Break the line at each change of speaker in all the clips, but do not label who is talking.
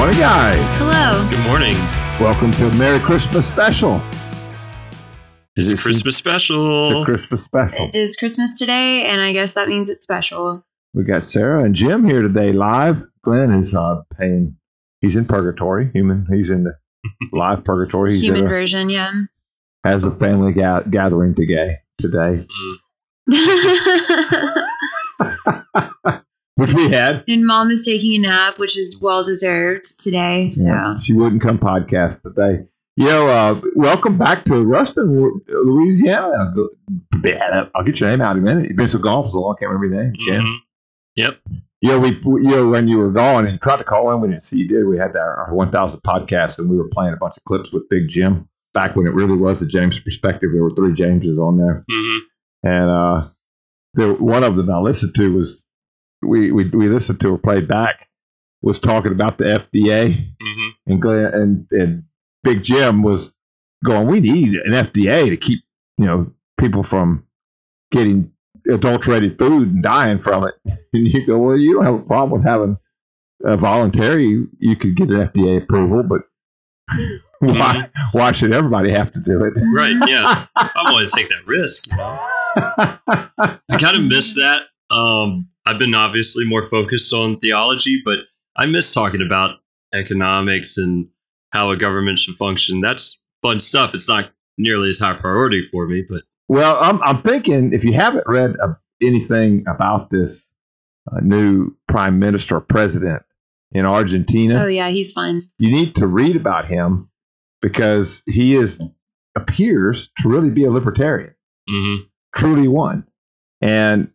Morning, guys.
Hello.
Good morning.
Welcome to Merry Christmas Special.
It's a
This is-
Christmas
It's
special.
a Christmas Special.
It is Christmas today, and I guess that means it's special.
We got Sarah and Jim here today live. Glenn is uh, paying. He's in purgatory. Human. He's in the live purgatory. He's
Human
a-
version, yeah.
has a family ga- gathering today. Today,
Mm.
which we had.
and mom is taking a nap, which is well deserved today. So
Yeah, she wouldn't come podcast today. You know, uh, welcome back to Ruston, Louisiana. I'll get your name out in a minute. You've been so gone for so long, I can't remember your name. Jim.
Mhm. Yep.
Yeah, we, we- you know, when you were gone and you tried to call in, we didn't see you did. We had our, our 1000 podcast and we were playing a bunch of clips with Big Jim back when it really was the James perspective. There were three Jameses on there.
Mhm.
And uh, there, one of them I listened to was, we, we, we listened to or played back, was talking about the FDA.
Mhm.
And, Glenn, and, and Big Jim was going, we need an FDA to keep, you know, people from getting adulterated food and dying from it. And you go, well, you don't have a problem with having a voluntary, you could get an FDA approval, but why, why should everybody have to do it?
Right. Yeah. I want to take that risk. You know? I kind of miss that. Um, I've been obviously more focused on theology, but I miss talking about economics and how a government should function. That's fun stuff. It's not nearly as high priority for me, but
Well, I'm, I'm thinking if you haven't read uh, anything about this uh, new prime minister or president in Argentina,
oh yeah, he's fun.
you need to read about him because he is appears to really be a libertarian,
mhm.
truly one. And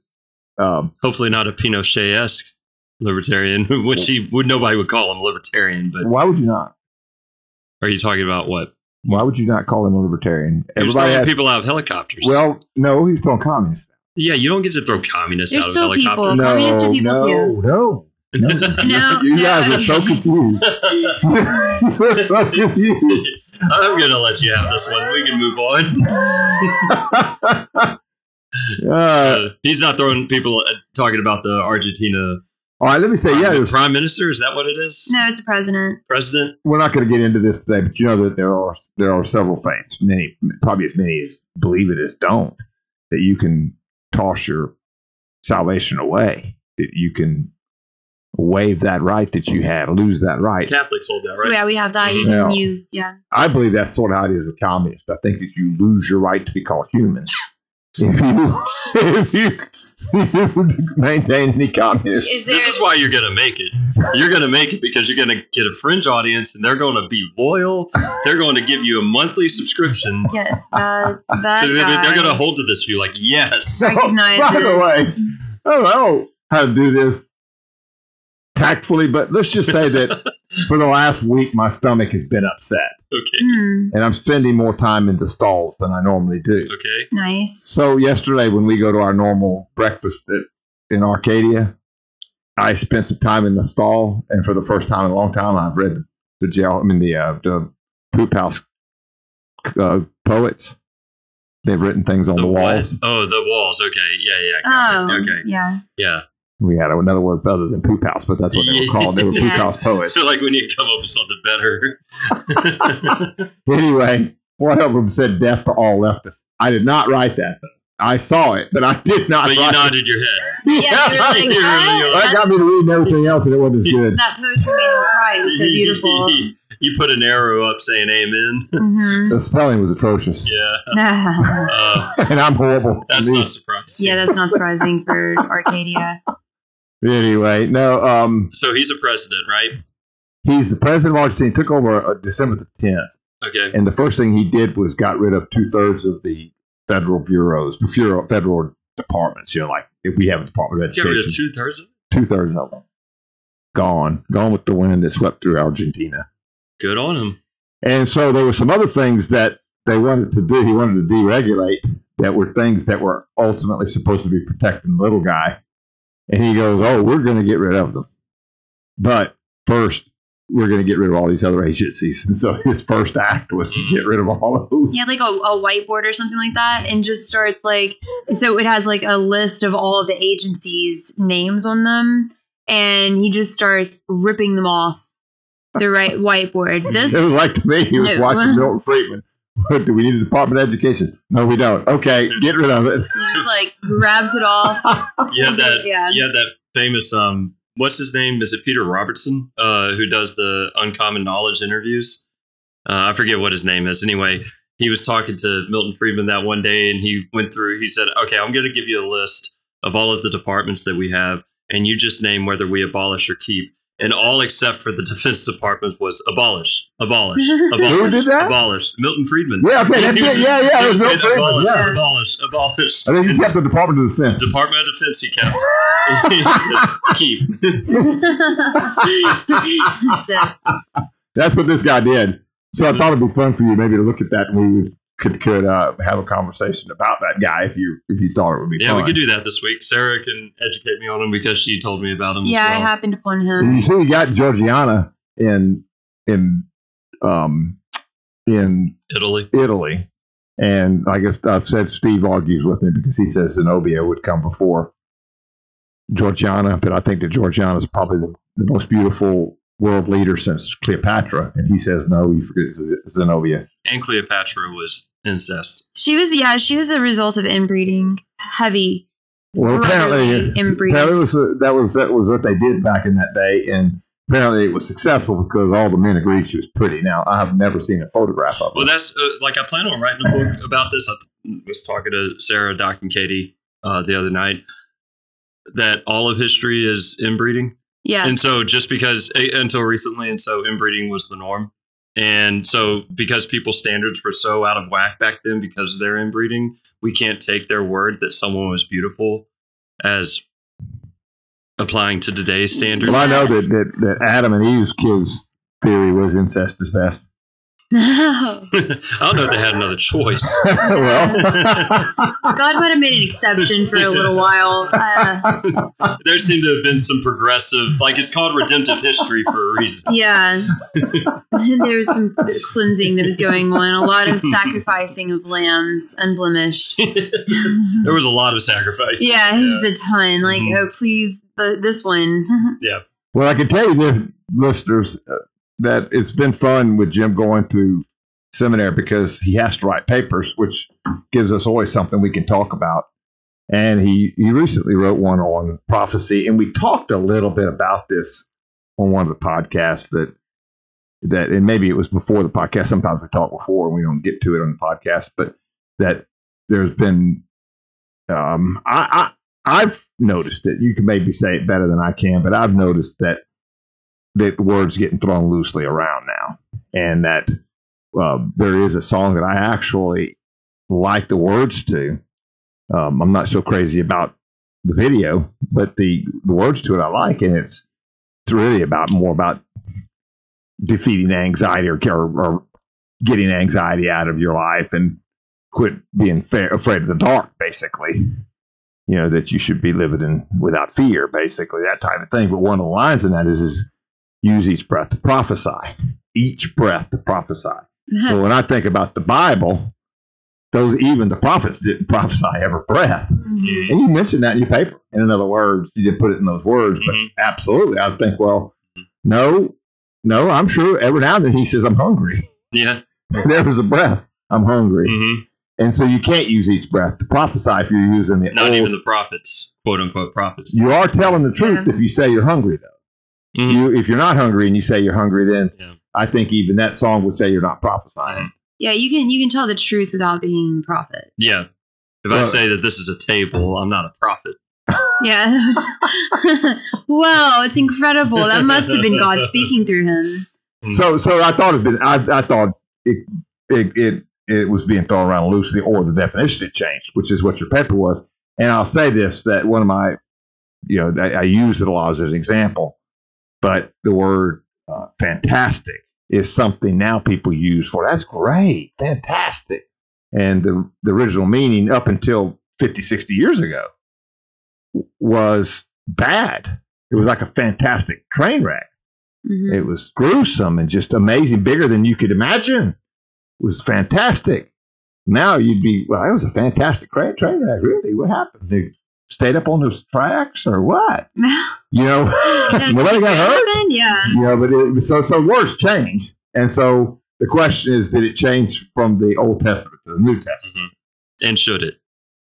um,
hopefully not a Pinochet esque libertarian, which he would nobody would call him libertarian. But
why would you not?
are you talking about what?
Why would you not call him a libertarian?
You're
Everybody
throwing
has,
people out of helicopters.
well, no, he's throwing communist.
yeah, you don't get to throw communists
There's
out of
still people.
helicopters.
No,
communists are people
no,
too.
no, no.
No,
you guys are so confused. You're so confused.
I'm gonna let you have this one. We can move on.
Uh,
Uh, he's not throwing people uh, talking about the Argentina
all right, let me say, yeah,
prime,
there's,
prime minister. Is that what it is?
No, it's a president.
President.
we're not going to get into this today, but you know that there are there are several faiths, many probably as many as believe it as don't, that you can toss your salvation away, that you can waive that right that you have, lose that right.
Catholics hold that, right?
Yeah, we have that. You
Yeah.
can use yeah.
I believe that's sort of how it is with communists. I think that you lose your right to be called human. if you, if you maintain any communist.
Is?
This is why you're gonna make it. You're gonna make it because you're gonna get a fringe audience, and they're going to be loyal. They're going to give you a monthly subscription.
yes, uh, that that
So they're, they're going to hold to this view, like yes.
Recognize
By the way, I don't know how to do this tactfully, but let's just say that for the last week, my stomach has been upset,
Okay.
Hmm,
and I'm spending more time in the stalls than I normally do.
Okay.
nice.
So yesterday, when we go to our normal breakfast at, in Arcadia, I spent some time in the stall, and for the first time in a long time, I've read the jail. I mean, the uh, the poop house uh, poets. They've written things on the,
what?
walls.
Oh, the walls. Okay. Yeah. Yeah. got
Oh.
Okay.
yeah.
Yeah.
We had another word other than poop house, but that's what they were called. They were poop
Yes.
house
I
poets.
feel like we need to come up with something better.
Anyway, one of them said "death to all leftists." I did not write that. Though. I saw it, but I did not
but you
write
nodded your head.
Yeah, you were like,
You're really-
"Ah,
That got me to reading everything else, and it wasn't as good.
That poetry made him cry. It was so beautiful.
you put an arrow up saying amen.
hmm
The spelling was atrocious,
Yeah.
yeah,
Uh,
and I'm horrible.
that's not surprising.
Yeah, that's not surprising for Arcadia.
Anyway, no. Um,
So he's a president, right?
he's the president of Argentina. He Took over uh, December the 10th,
Okay.
and the first thing he did was got rid of two thirds of the federal bureaus, federal, federal departments. You know, like if we have a Department of
Get rid of two thirds of
two thirds of them. gone, gone with the wind that swept through Argentina.
Good on him.
And so there were some other things that they wanted to do. He wanted to deregulate that were things that were ultimately supposed to be protecting the little guy. And he goes, "Oh, we're going to get rid of them, but first we're going to get rid of all these other agencies." And so his first act was to get rid of all of those.
He had like a, a whiteboard or something like that, and just starts like so it has like a list of all of the agencies' names on them, and he just starts ripping them off the right whiteboard. This
It was like to me, he was
No.
watching Milton Friedman. What, do we need a Department of Education? No, we don't. Okay, get rid of it.
just like grabs it off.
You have that.
Yeah.
You have that famous. Um, what's his name? Is it Peter Robertson? Uh, who does the uncommon knowledge interviews? Uh, I forget what his name is. Anyway, he was talking to Milton Friedman that one day, and he went through. He said, "Okay, I'm going to give you a list of all of the departments that we have, and you just name whether we abolish or keep." And all except for the Defense Department was abolish, abolish, abolish,
did that?
abolish. Milton Friedman.
Yeah, okay, that's it. Yeah, yeah, it
was
Milton Friedman,
abolish,
yeah.
abolish, abolish.
I think he kept the Department of Defense.
Department of Defense he kept. he said, keep.
That's.
That's what this guy did. So I thought it'd be fun for you maybe to look at that and we would- could could uh, have a conversation about that guy if you if you thought it would be
Yeah,
fun.
we could do that this week. Sarah can educate me on him because she told me about him.
Yeah,
as
I happened upon
And
him.
you see, we got Georgiana in in um in
Italy.
Italy, and I guess I've said Steve argues with me because he says Zenobia would come before Georgiana, but I think that Georgiana is probably the, the most beautiful world leader since Cleopatra, and he says no, he forgets Zenobia.
And Cleopatra was incest.
She was yeah, she was a result of inbreeding. Heavy.
Well, apparently,
brotherly inbreeding.
apparently it was, uh, that was that was what they did back in that day, and apparently it was successful because all the men agreed she was pretty. Now, I have never seen a photograph of her.
Well, that's uh, like I plan on writing a book about this. I t- was talking to Sarah, Doc, and Katie uh, the other night that all of history is inbreeding.
Yeah.
And so, just because until recently, and so inbreeding was the norm. And so, because people's standards were so out of whack back then because of their inbreeding, we can't take their word that someone was beautiful as applying to today's standards.
Well, I know that, that, that Adam and Eve's kids' theory was incest is best.
No.
I don't know if they had another choice.
well,
God might have made an exception for a little while. Uh,
there seemed to have been some progressive, like it's called redemptive history for a reason.
yeah. there was some cleansing that was going on. A lot of sacrificing of lambs, unblemished.
there was a lot of sacrifice.
Yeah, just a ton. Like,
Mhm.
oh, please, the, this one. Yeah.
Well, I can tell you this, listeners, uh, that it's been fun with Jim going to seminary because he has to write papers, which gives us always something we can talk about. And he, he recently wrote one on prophecy, and we talked a little bit about this on one of the podcasts that that and maybe it was before the podcast. Sometimes we talk before and we don't get to it on the podcast, but that there's been um I, I I've noticed it. You can maybe say it better than I can, but I've noticed that that words getting thrown loosely around now, and that uh, there is a song that I actually like the words to. Um, I'm not so crazy about the video, but the the words to it I like, and it's it's really about more about defeating anxiety or, or, or getting anxiety out of your life and quit being fa- afraid of the dark, basically. You know that you should be living in without fear, basically that type of thing. But one of the lines in that is is use each breath to prophesy, each breath to prophesy. So when I think about the Bible, those even the prophets didn't prophesy every breath.
Mhm.
And you mentioned that in your paper. And in other words, you didn't put it in those words, but
Mhm.
absolutely, I think, well, no, no, I'm sure every now and then he says, I'm hungry.
Yeah.
there was a breath, I'm hungry.
hmm
And so you can't use each breath to prophesy if you're using the
Not
old.
even the prophets, quote unquote prophets.
you are telling the truth
Yeah.
if you say you're hungry, though.
Mhm.
You, if you're not hungry and you say you're hungry, then
Yeah.
I think even that song would say you're not prophesying.
Yeah, you can you can tell the truth without being a prophet.
Yeah. If I say that this is a table, I'm not a prophet.
Yeah. wow, it's incredible. That must have been God speaking through him.
So, so I thought it been, I, I thought it, it, it, it was being thrown around loosely, or the definition had changed, which is what your paper was. And I'll say this: that one of my, you know, I, I used it a lot as an example, but the word uh, fantastic is something now people use for that's great, fantastic. And the, the original meaning up until 50, 60 years ago was bad. It was like a fantastic train wreck.
Mhm.
It was gruesome and just amazing, bigger than you could imagine. It was fantastic. Now you'd be, well, it was a fantastic train, train wreck. Really? What happened? They stayed up on those tracks or what? You know,
Does
nobody got
it
hurt.
happen? Yeah.
You know, but it, so so words change, and so the question is, did it change from the Old Testament to the New Testament,
And should it?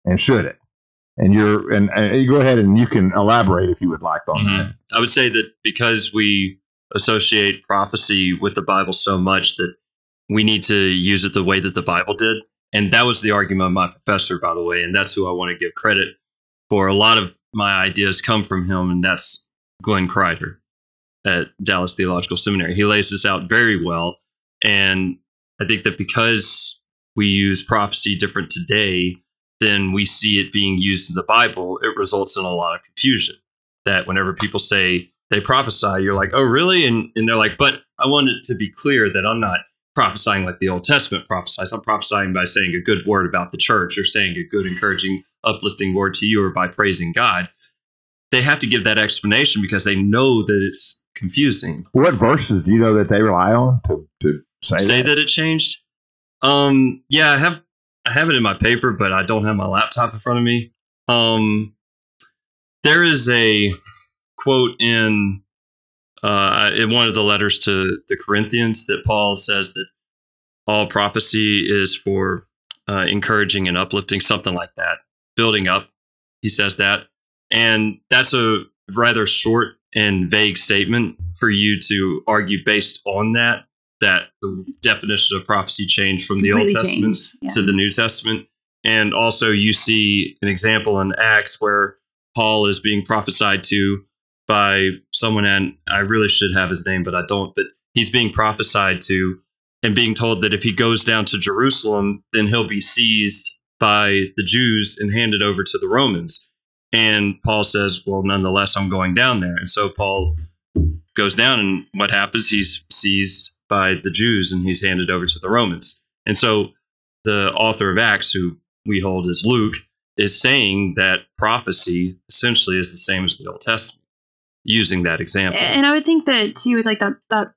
and should it? And you're and, and you go ahead and you can elaborate if you would like on that.
Mhm. I would say that because we associate prophecy with the Bible so much that we need to use it the way that the Bible did. And that was the argument of my professor, by the way. And that's who I want to give credit for. A lot of my ideas come from him, and that's Glenn Kreider at Dallas Theological Seminary. He lays this out very well. And I think that because we use prophecy different today than we see it being used in the Bible, it results in a lot of confusion. That whenever people say they prophesy, you're like, oh, really? And, and they're like, but I want it to be clear that I'm not prophesying like the Old Testament prophesies. I'm prophesying by saying a good word about the church or saying a good, encouraging, uplifting word to you or by praising God. They have to give that explanation because they know that it's confusing.
What verses do you know that they rely on to to say,
Say
that?
that it changed? Um, yeah, I have I have it in my paper, but I don't have my laptop in front of me. Um, there is a quote in uh, in one of the letters to the Corinthians that Paul says that all prophecy is for uh, encouraging and uplifting, something like that, building up. He says that, and that's a rather short and vague statement for you to argue based on that. That the definition of prophecy changed from the Old Testament
yeah.
to the New Testament. And also, you see an example in Acts where Paul is being prophesied to by someone, and I really should have his name, but I don't. But he's being prophesied to and being told that if he goes down to Jerusalem, then he'll be seized by the Jews and handed over to the Romans. And Paul says, Well, nonetheless, I'm going down there. And so Paul goes down, and what happens? He's seized by the Jews and he's handed over to the Romans. And so the author of Acts, who we hold as Luke, is saying that prophecy essentially is the same as the Old Testament, using that example.
and I would think that too, with like that that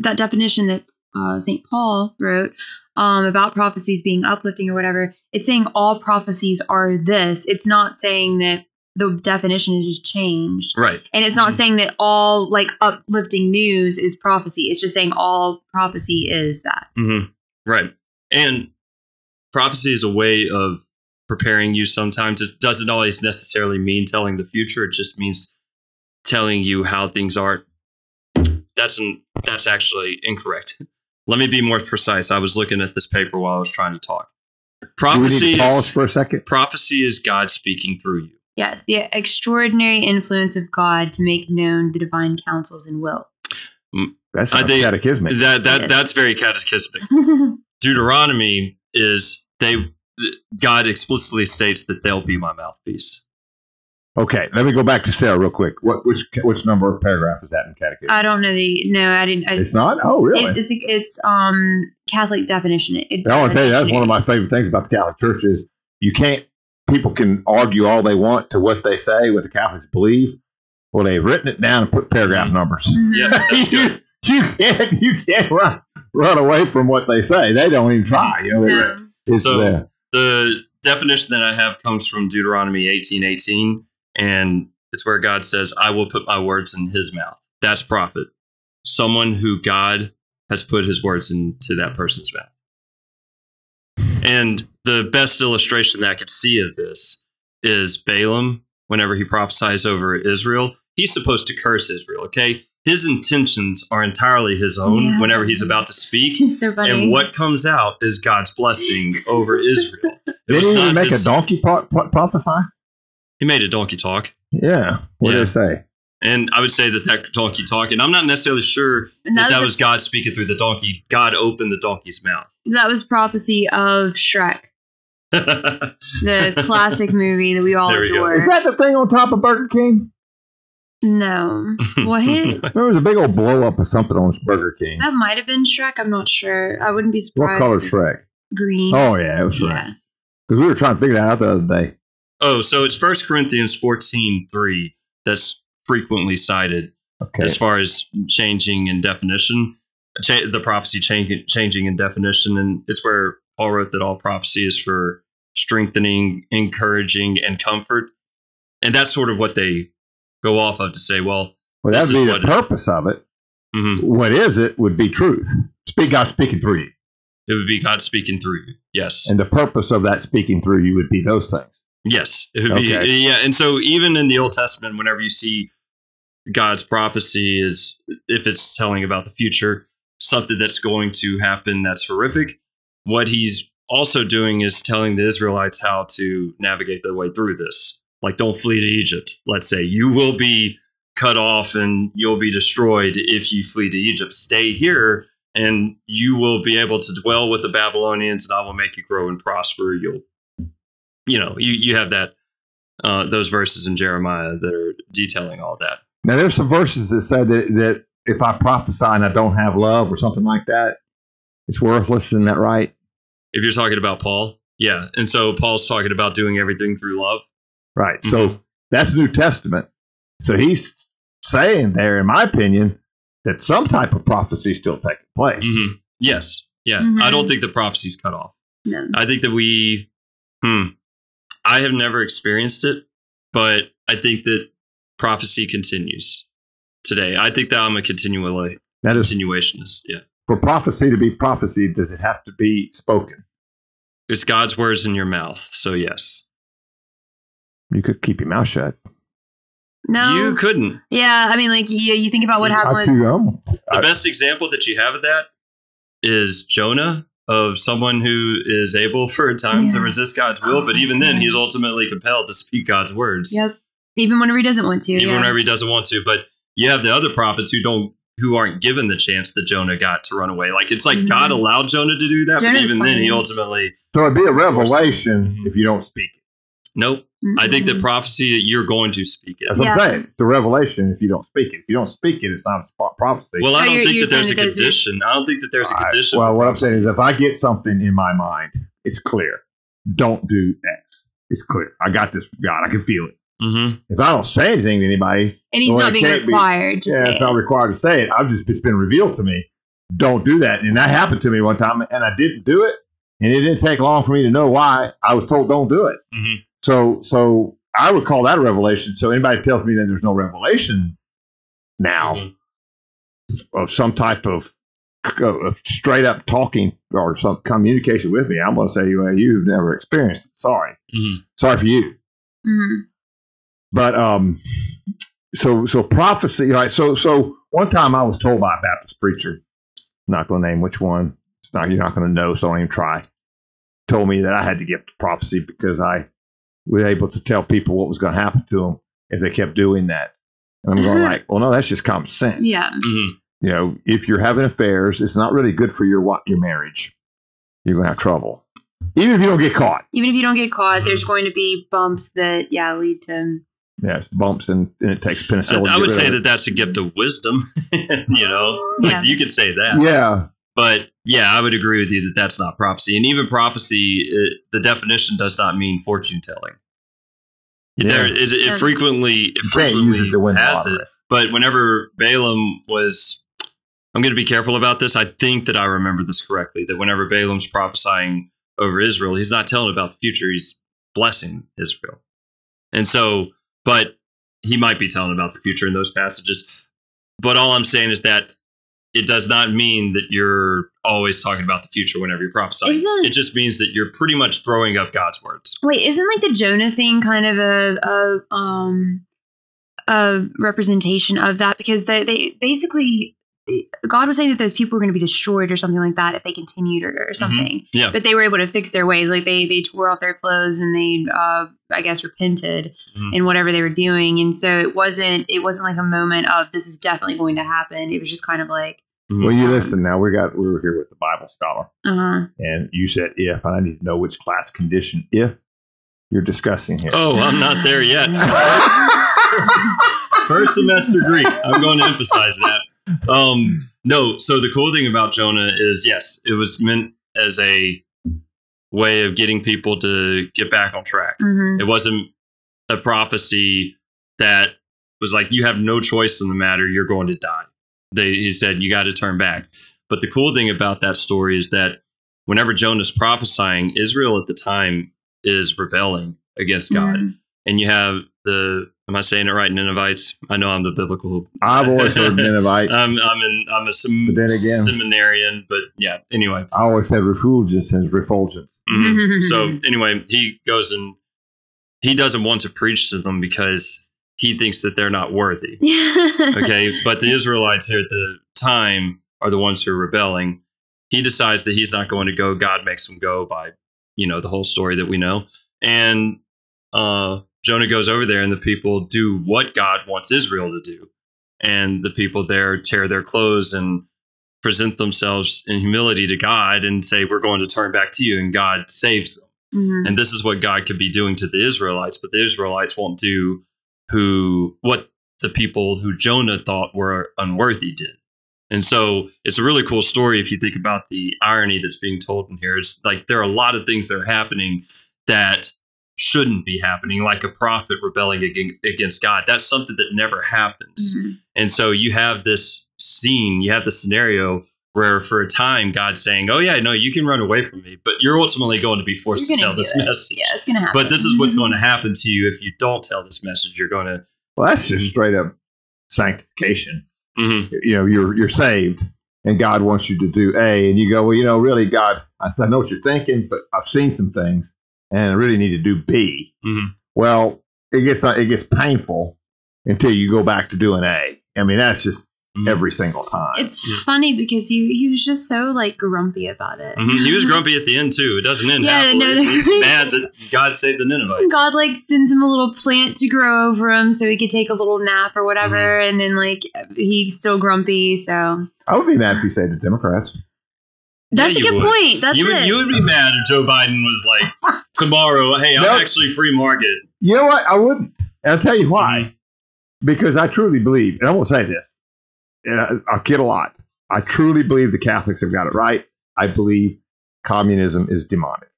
that definition that uh, Saint Paul wrote um, about prophecies being uplifting or whatever, it's saying all prophecies are this. It's not saying that the definition is just changed,
right.
and it's not saying that all like uplifting news is prophecy. It's just saying all prophecy is that.
hmm Right. And prophecy is a way of preparing you sometimes. It doesn't always necessarily mean telling the future, it just means telling you how things are. That's an, that's actually incorrect. Let me be more precise. I was looking at this paper while I was trying to talk.
Do we need
Prophecy
to pause
is,
for a second?
prophecy is God speaking through you.
Yes, the extraordinary influence of God to make known the divine counsels and will.
Mm, that's
I
not
think-
catechismic.
That that that's very catechismic. Deuteronomy is they God explicitly states that they'll be my mouthpiece.
Okay, let me go back to Sarah real quick. What which which number of paragraph is that in catechism?
I don't know the no, I didn't. I,
it's not. Oh, really?
It, it's it's um Catholic definition. It,
I want to tell you that's one of my favorite things about the Catholic Church is you can't. People can argue all they want to what they say, what the Catholics believe. Well, they've written it down and put paragraph numbers.
Yeah,
you, you can't you can't run, run away from what they say. They don't even try. You know, they-
No.
it's
So-
there.
The definition that I have comes from Deuteronomy eighteen eighteen, and it's where God says, "I will put my words in His mouth." That's prophet, someone who God has put His words into that person's mouth. And the best illustration that I could see of this is Balaam. Whenever he prophesies over Israel, he's supposed to curse Israel. Okay, his intentions are entirely his own.
Yeah.
Whenever he's about to speak,
so
and what comes out is God's blessing over Israel. It
Did
was
he even
not
make
his-
a donkey pro- pro- prophesy?
He made a donkey talk,
Yeah. What
Yeah.
did they say?
and I would say that that donkey talk, and I'm not necessarily sure
And
that
that,
that
was,
was God speaking through the donkey. God opened the donkey's mouth.
that was prophecy of Shrek, the classic movie that we all
There we
adore.
Is that the thing on top of Burger King?
No. What?
There was a big old blow up of something on Burger King.
that might have been Shrek. I'm not sure. I wouldn't be surprised.
What color Shrek?
Green.
Oh yeah, it was Shrek.
yeah.
Because we were trying to figure that out the other day.
Oh, so it's First Corinthians fourteen three that's frequently cited
Okay.
as far as changing in definition, cha- the prophecy changing changing in definition, and it's where Paul wrote that all prophecy is for strengthening, encouraging, and comfort, and that's sort of what they go off of to say, well,
Well, that would be the purpose of it.
mhm,
What is it would be truth. Speak God speaking through you.
it would be God speaking through you. Yes,
And the purpose of that speaking through you would be those things.
Yes, be
Okay.
yeah, and so even in the Old Testament, whenever you see God's prophecy is if it's telling about the future, something that's going to happen that's horrific, what he's also doing is telling the Israelites how to navigate their way through this. Like don't flee to Egypt. Let's say you will be cut off and you'll be destroyed if you flee to Egypt. Stay here and you will be able to dwell with the Babylonians and I will make you grow and prosper. You'll you know, you, you have that uh, those verses in Jeremiah that are detailing all that.
Now, there's some verses that say that, that if I prophesy and I don't have love or something like that, it's worthless. Isn't that right?
If you're talking about Paul, yeah. And so Paul's talking about doing everything through love.
Right. So that's New Testament. So he's saying there, in my opinion, that some type of prophecy is still taking place.
hmm Yes. Yeah.
Mhm.
I don't think the prophecy's cut off.
No.
I think that we, hmm, I have never experienced it, but I think that prophecy continues today. I think that I'm a continual
That is
continuationist. Yeah.
for prophecy to be prophecy. Does it have to be spoken?
It's God's words in your mouth. So, yes.
You could keep your mouth shut.
No.
You couldn't.
yeah, I mean, like you, you think about what happened um,
I
with
chew.
The best example that you have of that is Jonah, of someone who is able for a time to resist God's will, but even then, he's ultimately compelled to speak God's words,
Yep. Even whenever he doesn't want to.
even
yeah.
whenever he doesn't want to. But you have the other prophets who don't, who aren't given the chance that Jonah got to run away. Like it's like
Mhm.
God allowed Jonah to do that,
Jonah's
but even then, he ultimately,
So it'd be a revelation if you don't speak it.
nope. I think that
Mhm.
prophecy that you're going to speak it.
That's what
Yeah.
I'm saying. It's a revelation if you don't speak it. If you don't speak it, it's not a prophecy.
Well, I don't
you're-
think that there's a
saying are-
condition. I don't think that there's a
All right.
condition.
Well,
for
what I'm saying is, if I get something in my mind, it's clear. Don't do X. It's clear. I got this from God. I can feel it.
Mhm.
If I don't say anything to anybody,
and he's not being
can't be-
required to
yeah,
say
it's not
it.
required to say it. I've just it's been revealed to me. Don't do that, and that happened to me one time, and I didn't do it, and it didn't take long for me to know why. I was told don't do it.
Mhm.
So, so I would call that a revelation. So anybody tells me that there's no revelation now
Mhm.
of some type of, of straight up talking or some communication with me, I'm going to say, well, you've never experienced it. Sorry,
Mhm.
sorry for you.
Mhm.
But um, so so prophecy, right? So so one time I was told by a Baptist preacher, not going to name which one. It's not you're not going to know, so don't even try. Told me that I had to give prophecy because I was able to tell people what was going to happen to them if they kept doing that. And I'm going like, well, no, that's just common sense.
Yeah.
Mhm.
You know, if you're having affairs, it's not really good for your wa- your marriage. You're going to have trouble, even if you don't get caught.
Even if you don't get caught,
Mhm.
there's going to be bumps that yeah lead to
Yeah, it's bumps and, and it takes penicillin. to
I would say that that's a gift of wisdom. you know, Like, you could say that.
Yeah,
But yeah, I would agree with you that that's not prophecy. And even prophecy, it, the definition does not mean fortune telling.
Yeah.
is it
Yeah.
frequently it
You can't use
frequently
it win the
has
lottery.
it. But whenever Balaam was, I'm going to be careful about this. I think that I remember this correctly. That whenever Balaam's prophesying over Israel, he's not telling about the future. He's blessing Israel. And so, but he might be telling about the future in those passages. But all I'm saying is that it does not mean that you're always talking about the future whenever you're prophesying.
Isn't-
it just means that you're pretty much throwing up God's words.
Wait, isn't like the Jonah thing kind of a, a um a representation of that because they they basically God was saying that those people were going to be destroyed or something like that if they continued or, or something.
Yeah.
But they were able to fix their ways. Like they they tore off their clothes and they uh I guess repented
Mhm.
in whatever they were doing. And so it wasn't it wasn't like a moment of this is definitely going to happen. It was just kind of like
Well, you listen now. We got we were here with the Bible scholar,
uh
and you said if, and I need to know which class condition if you're discussing here.
Oh, I'm not there yet. First semester Greek. I'm going to emphasize that. Um, no, so the cool thing about Jonah is yes, it was meant as a way of getting people to get back on track.
Mhm.
It wasn't a prophecy that was like you have no choice in the matter. You're going to die. They, he said you got to turn back. But the cool thing about that story is that whenever Jonah's prophesying, Israel at the time is rebelling against God,
Mhm.
and you have the am I saying it right? Ninevites. I know I'm the biblical.
I've always heard Ninevite.
I'm I'm in, I'm a sem-
But then again-
seminarian, but yeah. Anyway,
I always said refulgence and refulgence.
Mhm. so anyway, he goes and he doesn't want to preach to them because he thinks that they're not worthy. Okay, but the Israelites here at the time are the ones who are rebelling. He decides that he's not going to go. God makes him go by, you know, the whole story that we know. And uh, Jonah goes over there, and the people do what God wants Israel to do. And the people there tear their clothes and present themselves in humility to God and say, We're going to turn back to you. And God saves them.
Mhm.
And this is what God could be doing to the Israelites, but the Israelites won't do who what the people who Jonah thought were unworthy did. And so it's a really cool story if you think about the irony that's being told in here. It's like there are a lot of things that are happening that shouldn't be happening, like a prophet rebelling against God. That's something that never happens.
Mhm.
And so you have this scene, you have the scenario where for a time God's saying, "Oh yeah, no, you can run away from me, but you're ultimately going to be forced to tell this
it.
message."
Yeah, it's gonna happen.
But this is what's going to happen to you if you don't tell this message. You're going to.
Well, that's just straight up sanctification.
Mhm.
You know, you're you're saved, and God wants you to do A, and you go, well, you know, really, God, I I know what you're thinking, but I've seen some things, and I really need to do B.
Mhm.
Well, it gets it gets painful until you go back to doing A. I mean, that's just
Mhm.
every single time.
It's
Yeah.
funny because he he was just so like grumpy about it.
Mhm. He was grumpy at the end too. It doesn't end
Yeah,
happily.
no,
He's
they-
mad that God saved the Ninevites.
God like sends him a little plant to grow over him so he could take a little nap or whatever,
Mm-hmm.
and then like he's still grumpy. So
I would be mad if you say the Democrats.
That's
Yeah,
a good
would.
point. That's
you would
it.
you would be mad if Joe Biden was like tomorrow. Hey, I'm
Nope.
actually free market.
You know what? I wouldn't. And I'll tell you why.
Mm-hmm.
Because I truly believe, and I will say this, and I, I'll kid a lot. I truly believe the Catholics have got it right. I believe communism is demonic.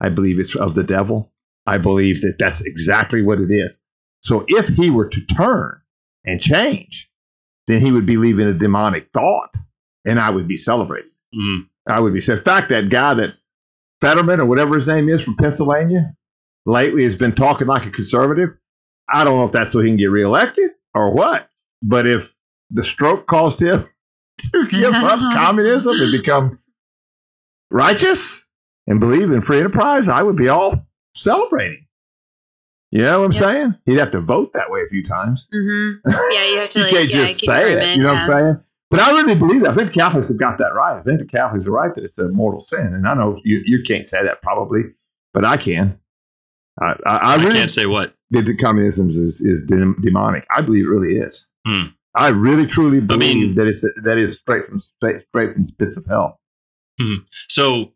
I believe it's of the devil. I believe that that's exactly what it is. So if he were to turn and change, then he would be leaving a demonic thought, and I would be celebrating.
Mhm.
I would be saying, in fact, that guy that Fetterman or whatever his name is from Pennsylvania lately has been talking like a conservative. I don't know if that's so he can get reelected or what, but if the stroke caused him to give up communism and become righteous and believe in free enterprise, I would be all celebrating. You know what I'm
Yep.
saying? He'd have to vote that way a few times.
hmm Yeah, you have to
you
like
can't
yeah,
just say it. You know
yeah.
what I'm saying? But I really believe that. I think Catholics have got that right. I think the Catholics are right that it's a mortal sin. And I know you, you can't say that probably, but I can. I, I, I
I can't say what.
that the communism is, is dem- demonic. I believe it really is.
Hmm.
I really truly believe
mean-
that it's that is straight from straight, straight from spits of hell. Hmm.
So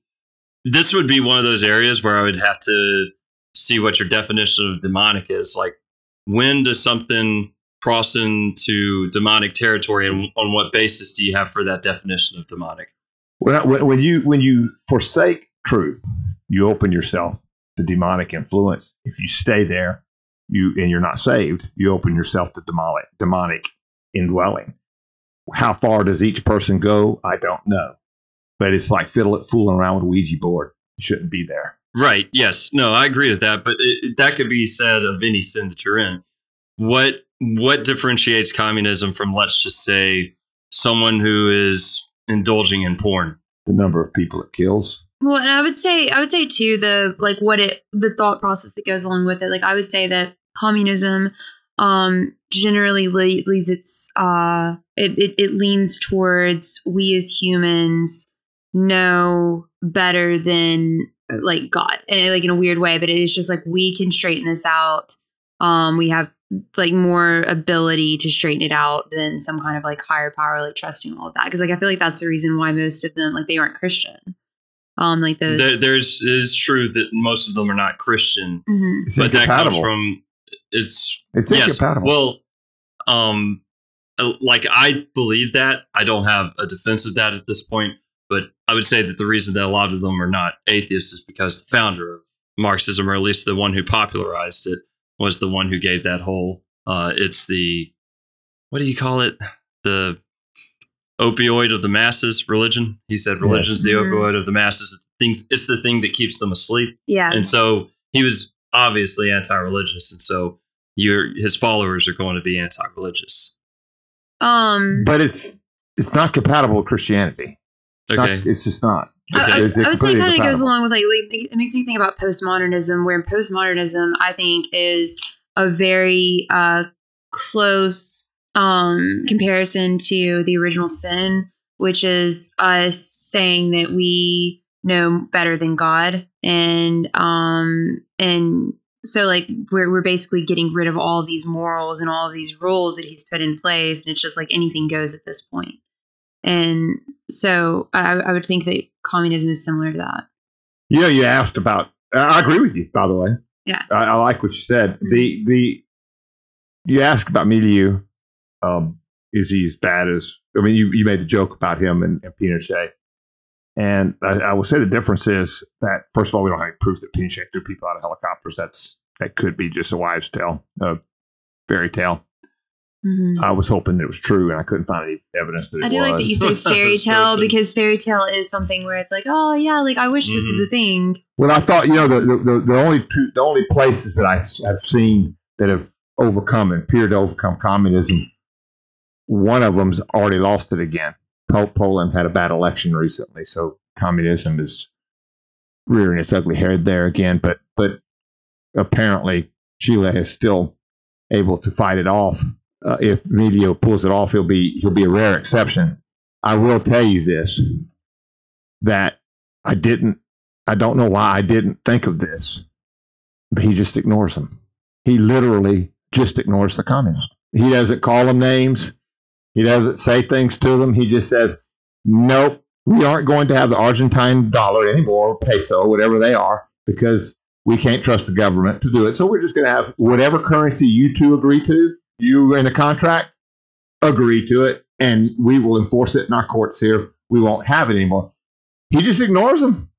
this would be one of those areas where I would have to see what your definition of demonic is. Like, when does something cross into demonic territory, and on what basis do you have for that definition of demonic?
When, I- when, you when you forsake truth, you open yourself to demonic influence. If you stay there, you and you're not saved, you open yourself to demonic demonic indwelling. How far does each person go? I don't know, but it's like fiddle, fooling around with Ouija board. You shouldn't be there.
Right. Yes. No, I agree with that. But it, that could be said of any sin that you're in. What what differentiates communism from, let's just say, someone who is indulging in porn?
The number of people it kills.
Well, and I would say I would say too the like what it the thought process that goes along with it. Like I would say that communism um generally le- leads its uh it, it it leans towards we as humans know better than like God and like in a weird way, but it is just like we can straighten this out. Um, we have like more ability to straighten it out than some kind of like higher power, like trusting all of that. Because like I feel like that's the reason why most of them like they aren't Christian. Um, like those.
There, there's it is true that most of them are not Christian,
Mhm.
But that comes from it's
it's
yes.
incompatible.
Well, Um, uh, like I believe that. I don't have a defense of that at this point, but I would say that the reason that a lot of them are not atheists is because the founder of Marxism, or at least the one who popularized it, was the one who gave that whole. Uh, it's the what do you call it? The opioid of the masses, religion. He said religion is the
Mhm.
opioid of the masses. Things, it's the thing that keeps them asleep.
Yeah.
And so he was obviously anti-religious, and so your his followers are going to be anti-religious.
Um.
But it's it's not compatible with Christianity. It's not- it's just not.
I, I- I would say it kind of goes along with like, like it makes me think about postmodernism, where postmodernism I think is a very uh, close um, comparison to the original sin, which is us saying that we know better than God, and um, and so like we're we're basically getting rid of all these morals and all of these rules that He's put in place, and it's just like anything goes at this point. And so I, I would think that communism is similar to that.
Yeah, you asked about. I agree with you, by the way.
Yeah.
I, I like what you said. The the you asked about Milei. Um, is he as bad as? I mean, you, you made the joke about him and, and Pinochet, and I, I will say the difference is that first of all, we don't have any proof that Pinochet threw people out of helicopters. That's that could be just a wives' tale, a fairy tale.
Mhm.
I was hoping it was true, and I couldn't find any evidence that it
I do
was.
like that you say fairy tale because fairy tale is something where it's like, oh yeah, like I wish this was
Mm-hmm.
a thing.
Well, I thought you know the the, the, only two, the only places that I, I've seen that have overcome and appear to overcome communism, one of them's already lost it again. Po- Poland had a bad election recently, so communism is rearing its ugly head there again. But but apparently Chile is still able to fight it off. Uh, if Milei pulls it off, he'll be he'll be a rare exception. I will tell you this: that I didn't I don't know why I didn't think of this, but he just ignores them. He literally just ignores the communists. He doesn't call them names. He doesn't say things to them. He just says, nope, we aren't going to have the Argentine dollar anymore, peso, whatever they are, because we can't trust the government to do it. So we're just going to have whatever currency you two agree to, you in a contract, agree to it, and we will enforce it in our courts here. We won't have it anymore. He just ignores them.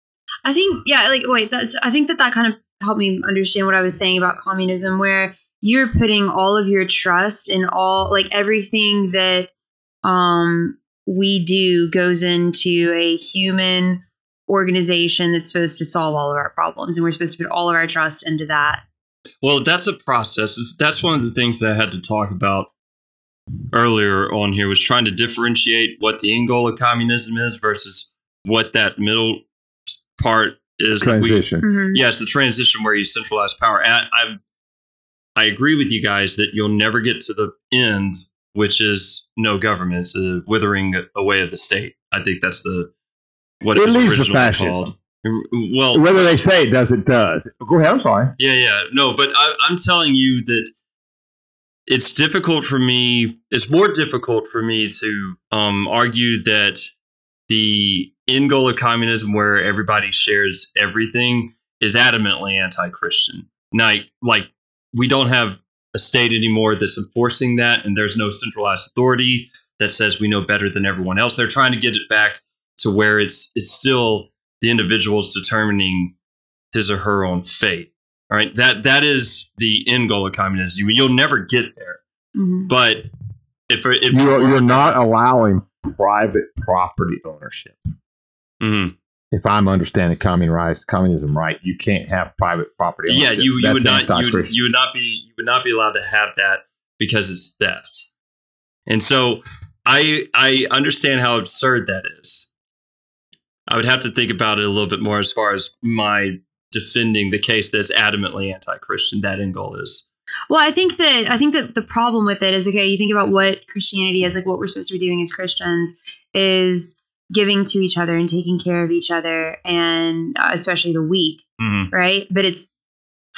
I think yeah, like wait, that's I think that that kind of helped me understand what I was saying about communism, where you're putting all of your trust in all like everything that um we do goes into a human organization that's supposed to solve all of our problems and we're supposed to put all of our trust into that
Well, that's a process. It's, that's one of the things that I had to talk about earlier on here was trying to differentiate what the end goal of communism is versus what that middle part is. that we-
Transition.
Mhm.
yes, the transition where you centralize power. And I, I agree with you guys that you'll never get to the end, which is no government. It's a withering away of the state. I think that's the what it,
It
was
leads to
originally
fascism.
called. Well,
Whether they say it does, it does. Go ahead. I'm sorry.
yeah, yeah. No, but I, I'm telling you that it's difficult for me. It's more difficult for me to um, argue that the end goal of communism, where everybody shares everything, is adamantly anti-Christian. Like, like we don't have a state anymore that's enforcing that, and there's no centralized authority that says we know better than everyone else. They're trying to get it back to where it's it's still the individual's determining his or her own fate. All right, that that is the end goal of communism. You'll never get there,
Mhm.
but if if
You're, you're not allowing private property ownership.
Mhm.
If I'm understanding communism, communism right, you can't have private property.
yeah, you you
That's
would not you would, you would not be you would not be allowed to have that because it's theft. And so I I understand how absurd that is. I would have to think about it a little bit more as far as my defending the case that's adamantly anti-Christian. That end goal is.
Well, I think that I think that the problem with it is okay. You think about what Christianity is, like what we're supposed to be doing as Christians is giving to each other and taking care of each other, and uh, especially the weak,
Mhm.
right? But it's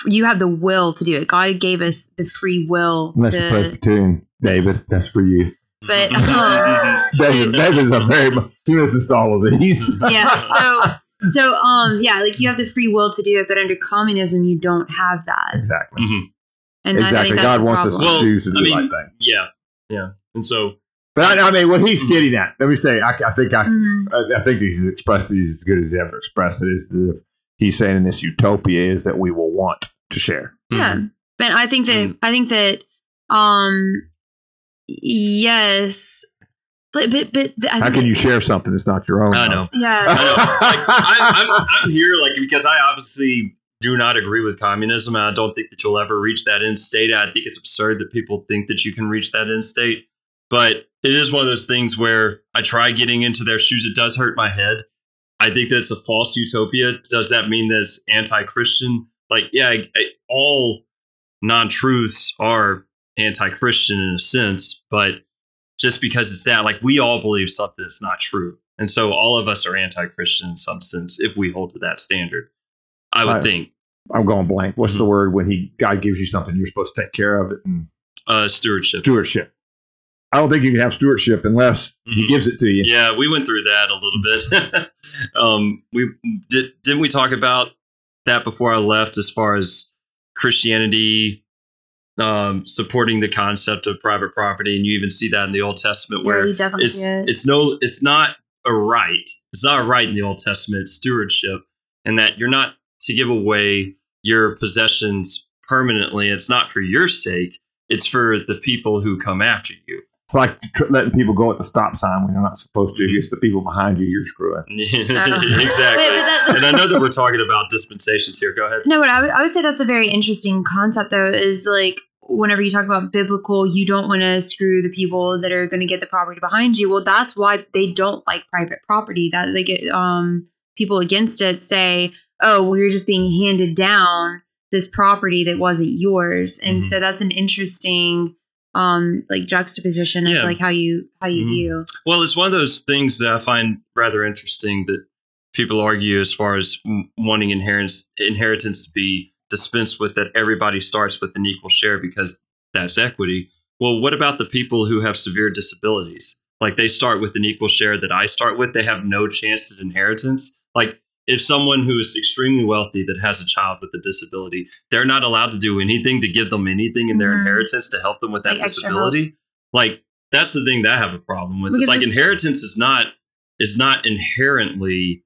you have the will to do it. God gave us the free will
Unless
to.
you're Presbyterian, David, that's for you.
But um,
David, David's a very he listens to all of these.
yeah, so so um yeah, like you have the free will to do it, but under communism you don't have that.
exactly.
Mhm.
And I
exactly.
think that's
God
the
wants us to
problem.
Well,
choose to do
I
the
mean-
right thing.
Yeah, yeah. And so,
But I, I mean, what he's getting at, let me say, I, I think I,
Mhm.
I, I think he's expressed it as good as he ever expressed it. Is the he's saying in this utopia is that we will want to share.
Yeah.
mhm.
But I think that
Mm.
I think that um yes. But but but I
How can you share something that's not your own?
I
though?
know.
Yeah.
I know. Like, I, I'm, I'm here like because I obviously do not agree with communism. And I don't think that you'll ever reach that end state. I think it's absurd that people think that you can reach that end state. But it is one of those things where I try getting into their shoes. It does hurt my head. I think that's a false utopia. Does that mean that it's anti-Christian? Like, yeah, I, I, all non-truths are anti-Christian in a sense, but just because it's that, like, we all believe something that's not true. And so all of us are anti-Christian in some sense if we hold to that standard. I would
Right.
think
I'm going blank. What's the word when he God gives you something you're supposed to take care of it and
uh, stewardship.
stewardship? I don't think you can have stewardship unless he
Mhm.
gives it to you.
Yeah, we went through that a little bit. um, we did, didn't we talk about that before I left, as far as Christianity um, supporting the concept of private property, and you even see that in the Old Testament, where
definitely
it's it's no, it's not a right. It's not a right in the Old Testament. It's stewardship, and that you're not to give away your possessions permanently. It's not for your sake. It's for the people who come after you.
It's like tr- letting people go at the stop sign when you're not supposed to. It's the people behind you you're screwing.
exactly.
Wait, that-
and I know that we're talking about dispensations here. Go ahead.
No, but I would, say that's a very interesting concept, though, is like whenever you talk about biblical, you don't want to screw the people that are going to get the property behind you. Well, that's why they don't like private property. That they get um, people against it say, oh, well, you're just being handed down this property that wasn't yours. And
Mhm.
so that's an interesting um like juxtaposition
Yeah.
of like how you how you
Mhm.
view
Well, it's one of those things that I find rather interesting that people argue as far as wanting inheritance inheritance to be dispensed with that everybody starts with an equal share because that's equity. Well, what about the people who have severe disabilities? Like they start with an equal share that I start with, they have no chance at inheritance. Like if someone who is extremely wealthy that has a child with a disability, they're not allowed to do anything to give them anything in their
Mhm.
inheritance to help them with that
Like
disability. Like that's the thing that I have a problem with.
Because
it's like
if-
inheritance is not is not inherently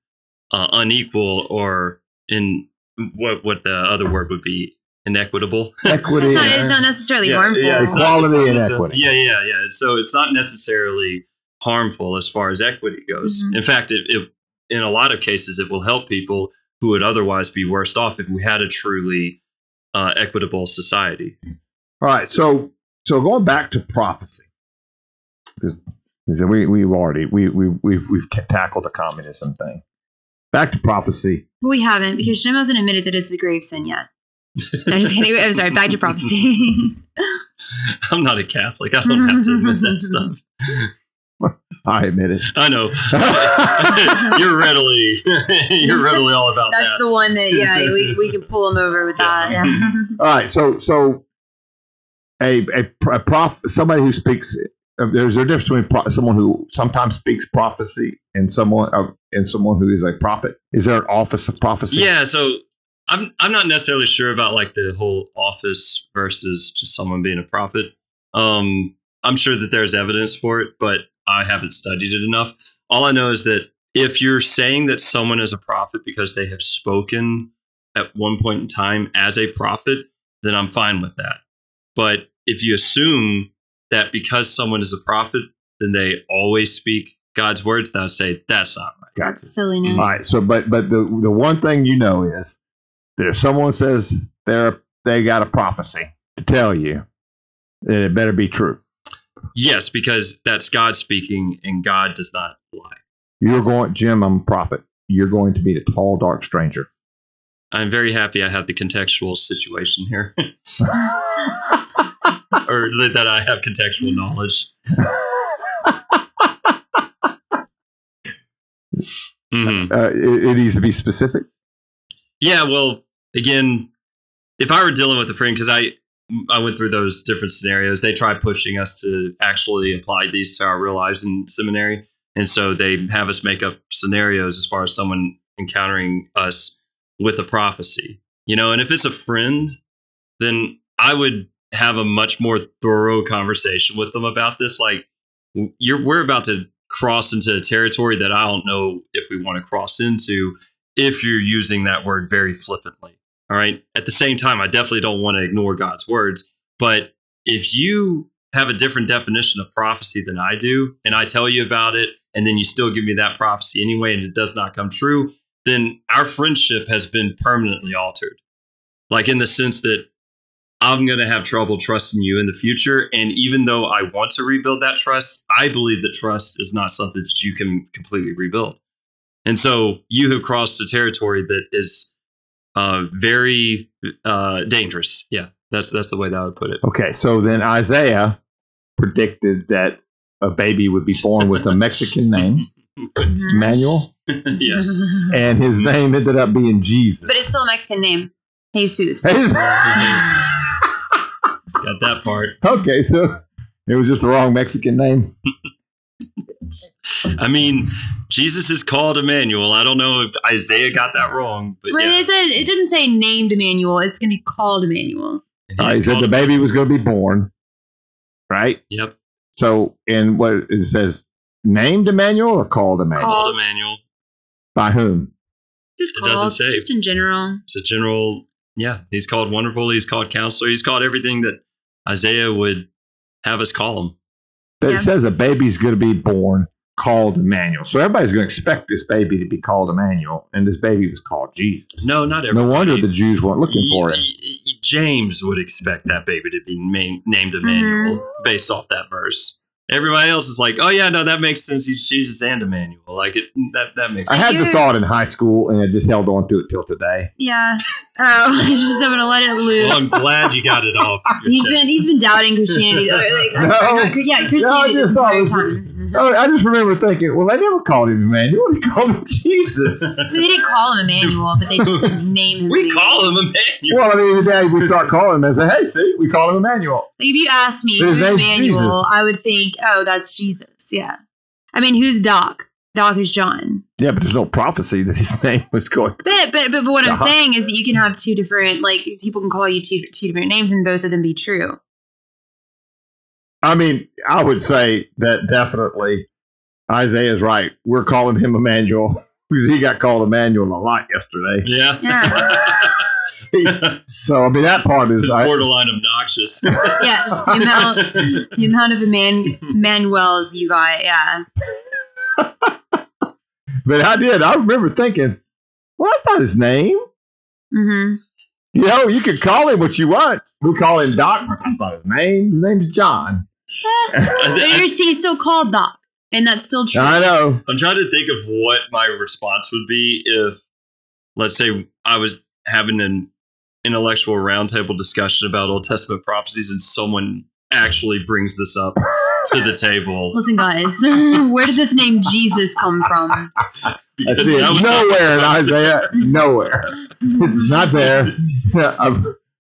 uh, unequal or in what what the other word would be inequitable.
Equity,
it's not, it's not necessarily
Yeah,
harmful
yeah, it's not- it's not
and
necessar-
equity.
Yeah, yeah, yeah. So it's not necessarily harmful as far as equity goes.
Mhm.
In fact, it, it in a lot of cases it will help people who would otherwise be worse off if we had a truly uh, equitable society.
All right, so so going back to prophecy, because we we've already we we we've we've tackled the communism thing. Back to prophecy.
we haven't because jim hasn't admitted that it's a grave sin yet no, just kidding. I'm sorry. Back to prophecy.
I'm not a Catholic. I don't have to admit that stuff.
I admit it.
I know. you're readily you're readily all about
That's
that.
That's the one that yeah we, we can pull him over with that.
Yeah.
Yeah.
All right, so so a a, a prof somebody who speaks. uh, There's a difference between pro- someone who sometimes speaks prophecy and someone uh, and someone who is a prophet. Is there an office of prophecy?
Yeah, so I'm I'm not necessarily sure about like the whole office versus just someone being a prophet. Um, I'm sure that there's evidence for it, but I haven't studied it enough. All I know is that if you're saying that someone is a prophet because they have spoken at one point in time as a prophet, then I'm fine with that. But if you assume that because someone is a prophet, then they always speak God's words, then I say that's not right.
Gotcha.
That's silliness.
All right. So, but but the the one thing you know is that if someone says they're they got a prophecy to tell you, then it better be true.
Yes, because that's God speaking, and God does not lie.
You're going, Jim. I'm a prophet. You're going to be the tall, dark stranger.
I'm very happy I have the contextual situation here, or that I have contextual knowledge. hmm
Uh, it, it needs to be specific.
Yeah, well, again, if I were dealing with a friend, because I I went through those different scenarios, they try pushing us to actually apply these to our real lives in seminary, and so they have us make up scenarios as far as someone encountering us with a prophecy, you know. And if it's a friend, then I would have a much more thorough conversation with them about this. Like, you're we're about to cross into a territory that I don't know if we want to cross into if you're using that word very flippantly. All right. At the same time, I definitely don't want to ignore God's words. But if you have a different definition of prophecy than I do, and I tell you about it, and then you still give me that prophecy anyway, and it does not come true, then our friendship has been permanently altered. Like in the sense that I'm going to have trouble trusting you in the future. And even though I want to rebuild that trust, I believe that trust is not something that you can completely rebuild. And so you have crossed a territory that is uh, very uh, dangerous. Yeah, that's that's the way that I would put it.
Okay, so then Isaiah predicted that a baby would be born with a Mexican name, Manuel.
yes.
and his name ended up being Jesus.
But it's still a Mexican name. Jesus.
Got that part.
okay, so it was just the wrong Mexican name.
I mean, Jesus is called Emmanuel. I don't know if Isaiah got that wrong, but
But
yeah.
it, said, it didn't say named Emmanuel. It's going to be called Emmanuel.
And oh,
All right,
he's
he said the baby was going to be born, right?
Yep,
So, in what it says, named Emmanuel or called Emmanuel?
Called.
called Emmanuel.
By whom?
Just
It doesn't say.
Just in general.
It's a general. Yeah, he's called Wonderful. He's called Counselor. He's called everything that Isaiah would have us call him.
But
Yeah.
it says a baby's going to be born called Emmanuel. So everybody's going to expect this baby to be called Emmanuel, and this baby was called Jesus.
No, not everybody.
No wonder the Jews weren't looking for him.
Y- y- y- James would expect that baby to be ma- named Emmanuel
Mm-hmm.
based off that verse. Everybody else is like, oh yeah, no, that makes sense. He's Jesus and Emmanuel. Like it, that that makes sense.
I
sense.
had the thought in high school, and I just held on to it till today.
Yeah. Oh, I just don't want to let it loose.
Well, I'm glad you got it off. your
He's
chest.
been he's been doubting Christianity. Or, like,
No.
not- yeah, Christianity
just
this
thought it
entire
was-
time.
Oh, I just remember thinking, well, they never called him Emmanuel; they called him Jesus.
They didn't call him Emmanuel, but they just didn't name him.
we
Emmanuel.
call him Emmanuel.
well, I mean, today we start calling him and say, "Hey, see, we call him Emmanuel."
Like if you asked me
His
who's Emmanuel,
Jesus.
I would think, oh, that's Jesus. Yeah. I mean, who's Doc? Doc is John.
Yeah, but there's no prophecy that his name was going.
But but but, but what I'm
Uh-huh.
saying is that you can have two different like people can call you two two different names and both of them be true.
I mean, I would say that definitely Isaiah is right. We're calling him Emmanuel because he got called Emmanuel a lot yesterday.
Yeah.
Yeah.
So I mean, that part is
it's
I,
borderline obnoxious.
Yes, the amount the amount of Eman- Emmanuels you got. Yeah.
but I did. I remember thinking, well, that's not his name.
hmm
You know, you can call him what you want. We call him Doc, but that's not his name. His name's John.
But you're he's still called Doc, and that's still true.
I know.
I'm trying to think of what my response would be if, let's say, I was having an intellectual roundtable discussion about Old Testament prophecies and someone actually brings this up to the table.
Listen, guys, where did this name Jesus come from?
That's
Because
it.
that was not
Nowhere in. Isaiah. Nowhere. It's not there. Um,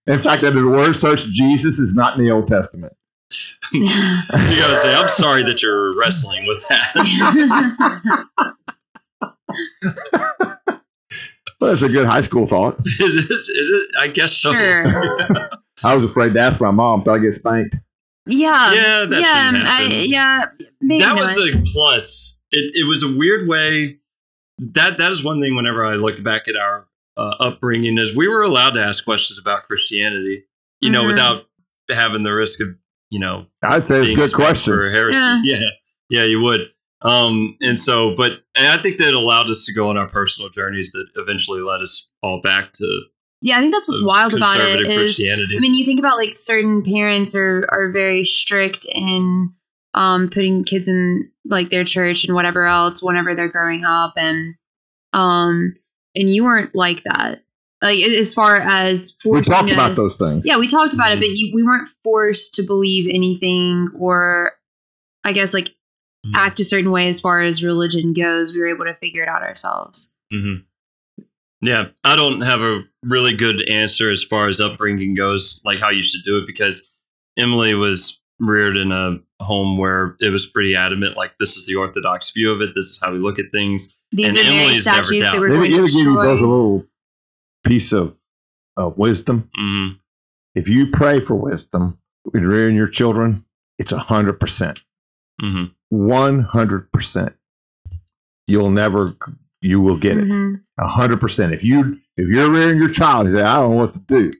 In fact, I did a word search. Jesus is not in the Old Testament.
You gotta say, I'm sorry that you're wrestling with that.
Well, that's a good high school thought.
is, it, is it? I guess so.
Sure.
I was afraid to ask my mom. Thought I'd get spanked.
Yeah.
Yeah, that
yeah.
happen.
I, yeah. Maybe
that
not.
was a plus. It, it was a weird way. That that is one thing. Whenever I look back at our uh, upbringing, is we were allowed to ask questions about Christianity, you know,
Mhm.
without having the risk of you know
I'd say it's a good question.
for heresy.
Yeah.
Yeah. yeah, you would. Um, and so, but and I think that allowed us to go on our personal journeys that eventually led us all back to
yeah, I think that's what's wild about it
conservative
is
Christianity.
I mean, you think about like certain parents are are very strict in um putting kids in like their church and whatever else whenever they're growing up and um and you weren't like that. Like as far as
We
forcing
talked about
us-
those things.
Yeah, we talked about
Mhm.
it, but you, we weren't forced to believe anything or I guess like
Mhm.
act a certain way as far as religion goes. We were able to figure it out ourselves.
hmm Yeah, I don't have a really good answer as far as upbringing goes, like how you should do it, because Emily was reared in a home where it was pretty adamant, like this is the orthodox view of it. This is how we look at things.
These
And
are very
Emily's never
statues that
down.
we're going to
give you both a little piece of, of wisdom.
hmm
if you pray for wisdom in rearing your children, it's 100%.
hmm
100%. You'll never, you will get it.
Mhm.
A hundred percent. If you if you're rearing your child, you say, I don't know what to do,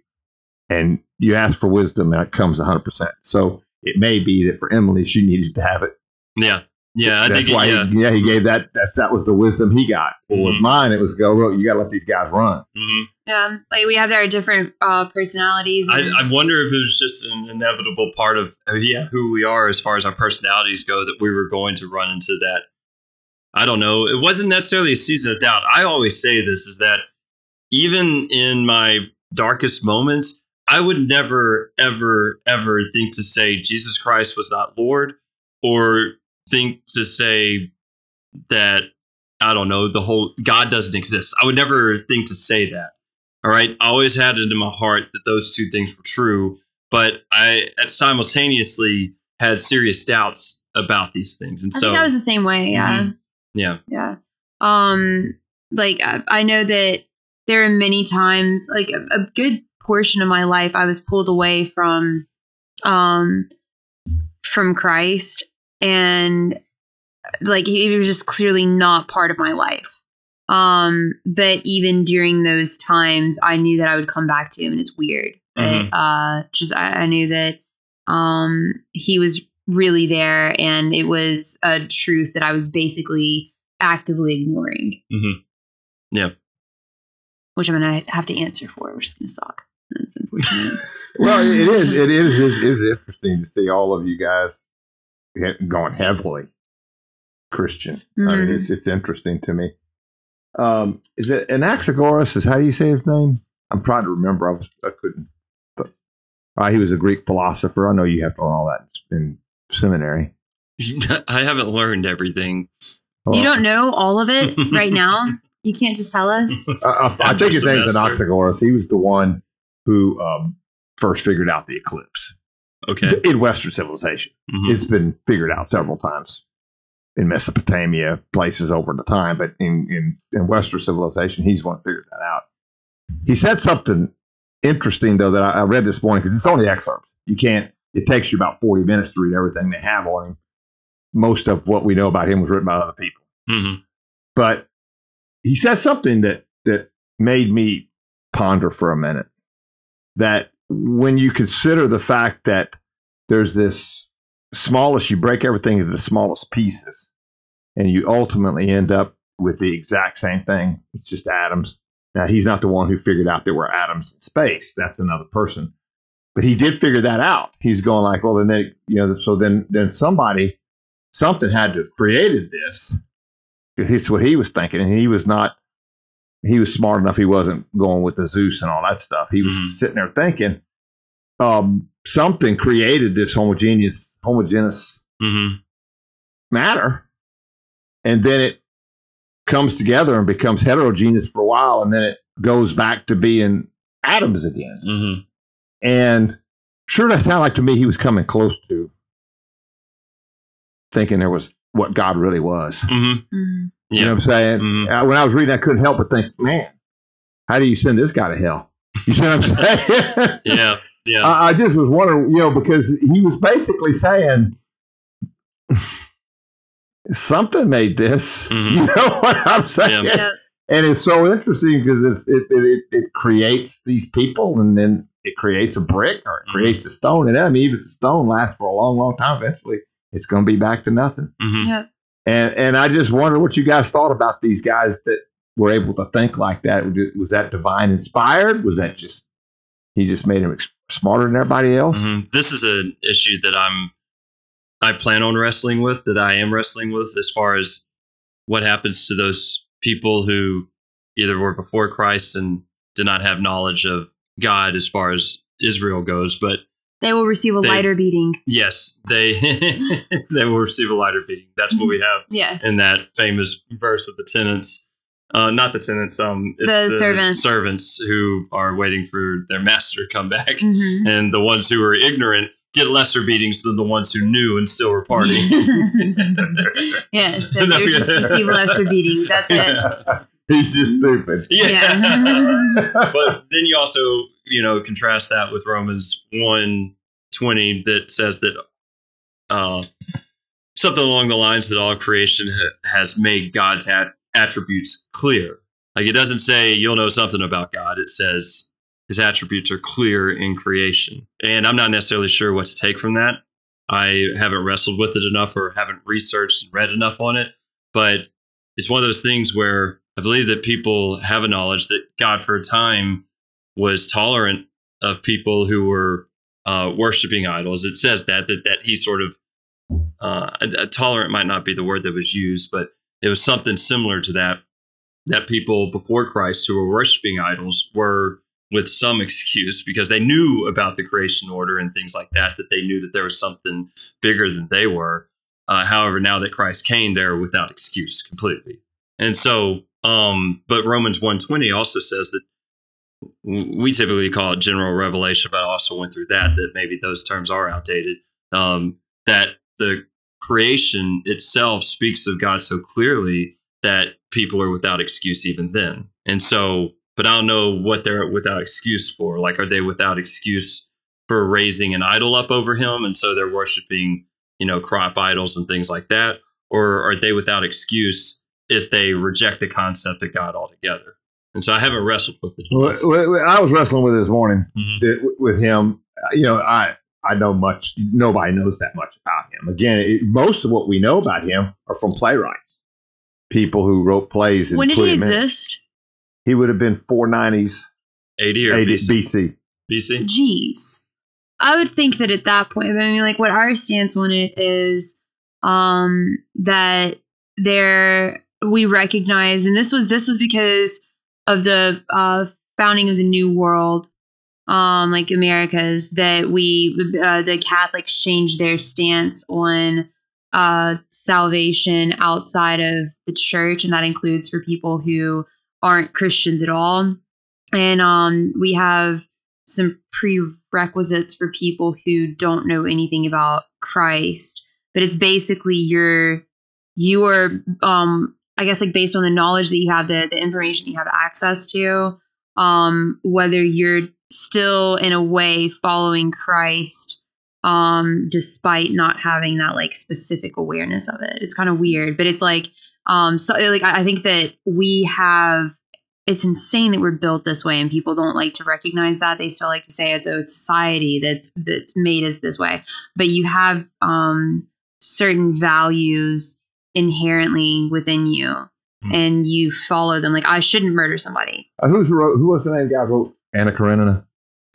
and you ask for wisdom, that comes a hundred percent. So it may be that for Emily, she needed to have it.
Yeah. Yeah. I
That's
think, it,
why,
yeah.
he, yeah, he gave that. That that was the wisdom he got. Well, with mine, it was go. Look, you got to let these guys run.
Mm-hmm.
Yeah, like we have our different uh, personalities.
I,
and-
I wonder if it was just an inevitable part of uh, yeah who we are as far as our personalities go that we were going to run into that. I don't know. It wasn't necessarily a season of doubt. I always say this is that even in my darkest moments, I would never, ever, ever think to say Jesus Christ was not Lord or think to say that, I don't know, the whole God doesn't exist. I would never think to say that. All right. I always had it in my heart that those two things were true, but I simultaneously had serious doubts about these things. And
I
so,
think I was the same way. Yeah.
Mhm. yeah.
Yeah. Um, like I, I know that there are many times, like a, a good portion of my life, I was pulled away from, um, from Christ, and like he was just clearly not part of my life. Um, but even during those times, I knew that I would come back to him, and it's weird. But,
Mhm.
uh, just I, I knew that um, he was really there, and it was a truth that I was basically actively ignoring,
hmm Yeah.
which I'm gonna have to answer for, which is gonna suck. That's unfortunate.
Well, it is. It is. It is interesting to see all of you guys going heavily Christian. I mean,
Mhm.
it's it's interesting to me. Um, is it Anaxagoras? Is how do you say his name? I'm trying to remember. I was I couldn't. But uh, he was a Greek philosopher. I know you have to learn all that in seminary.
I haven't learned everything.
you don't know all of it right now. You can't just tell us.
I
After
think his name's
semester.
Anaxagoras. He was the one who um, first figured out the eclipse
Okay.
in Western civilization.
Mhm.
It's been figured out several times in Mesopotamia, places over the time, but in, in, in Western civilization, he's one figured that out. He said something interesting, though, that I, I read this morning because it's only excerpts. You can't, it takes you about 40 minutes to read everything they have on him. Most of what we know about him was written by other people.
Mhm.
But he said something that, that made me ponder for a minute that when you consider the fact that there's this smallest, you break everything into the smallest pieces, and you ultimately end up with the exact same thing. It's just atoms. Now, he's not the one who figured out there were atoms in space. That's another person. But he did figure that out. He's going like, well, then they, you know, so then, then somebody, something had to have created this. It's what he was thinking, and he was not. He was smart enough. He wasn't going with the Zeus and all that stuff. He was
Mhm.
sitting there thinking, um, something created this homogeneous, homogeneous
Mhm.
matter, and then it comes together and becomes heterogeneous for a while, and then it goes back to being atoms again.
Mhm.
And sure, that sounded like to me he was coming close to thinking there was what God really was.
Mhm.
Mm.
You know what I'm saying?
Mhm.
Uh, When I was reading, I couldn't help but think, man, how do you send this guy to hell? You know what I'm saying?
Yeah. Yeah.
I, I just was wondering, you know, because he was basically saying something made this.
Mhm.
You know what I'm saying?
Yeah.
Yeah.
And it's so interesting because it's, it, it, it, it creates these people and then it creates a brick or it
Mhm.
creates a stone. And I mean, even if the stone lasts for a long, long time, eventually it's going to be back to nothing.
Mhm.
Yeah.
And and I just wonder what you guys thought about these guys that were able to think like that. Was that divine inspired? Was that just he just made him ex- smarter than everybody else?
Mhm. This is an issue that I'm I plan on wrestling with that I am wrestling with as far as what happens to those people who either were before Christ and did not have knowledge of God as far as Israel goes, but
They will receive a
They-
lighter beating.
yes, they they will receive a lighter beating. That's what we have
Yes.
in that famous verse of the tenants. Uh, not the tenants, um, it's
The servants.
servants who are waiting for their master to come back,
Mhm.
and the ones who are ignorant get lesser beatings than the ones who knew and still were partying.
yes, so they would just receive lesser beatings. That's it.
He's just stupid.
Yeah.
Yeah.
but then you also you know, contrast that with Romans 1 20 that says that uh, something along the lines that all creation ha- has made God's at- attributes clear. Like it doesn't say you'll know something about God. It says his attributes are clear in creation. And I'm not necessarily sure what to take from that. I haven't wrestled with it enough or haven't researched and read enough on it. But it's one of those things where I believe that people have a knowledge that God, for a time, was tolerant of people who were uh, worshiping idols. It says that that that he sort of uh, a, tolerant might not be the word that was used, but it was something similar to that. That people before Christ who were worshiping idols were with some excuse because they knew about the creation order and things like that. That they knew that there was something bigger than they were. Uh, however, now that Christ came, they're without excuse completely. And so, um, but Romans 120 also says that we typically call it general revelation, but I also went through that, that maybe those terms are outdated. Um, that the creation itself speaks of God so clearly that people are without excuse even then. And so, but I don't know what they're without excuse for. Like, are they without excuse for raising an idol up over him? And so they're worshiping, you know, crop idols and things like that? Or are they without excuse if they reject the concept of God altogether? And so I haven't wrestled with it.
Well, I was wrestling with it this morning
Mhm.
with him. You know, I I know much. Nobody knows that much about him. Again, it, most of what we know about him are from playwrights, people who wrote plays.
When did he
him in.
exist?
He would have been 490s
80 or
80
BC?
BC.
BC?
Jeez. I would think that at that point, I mean, like what our stance on it is, um, that there we recognize, and this was this was because of the uh, founding of the New World, um, like Americas, that we uh, the Catholics changed their stance on uh, salvation outside of the church, and that includes for people who aren't Christians at all. And um, we have some prerequisites for people who don't know anything about Christ. But it's basically your you are um I guess like based on the knowledge that you have, the the information you have access to, um, whether you're still in a way following Christ, um, despite not having that like specific awareness of it. It's kind of weird, but it's like um so like I think that we have it's insane that we're built this way and people don't like to recognize that they still like to say it's oh it's society that's that's made us this way but you have um certain values inherently within you
Hmm.
and you follow them like i shouldn't murder somebody
Uh, who's wrote? Who was the name guy who wrote Anna Karenina?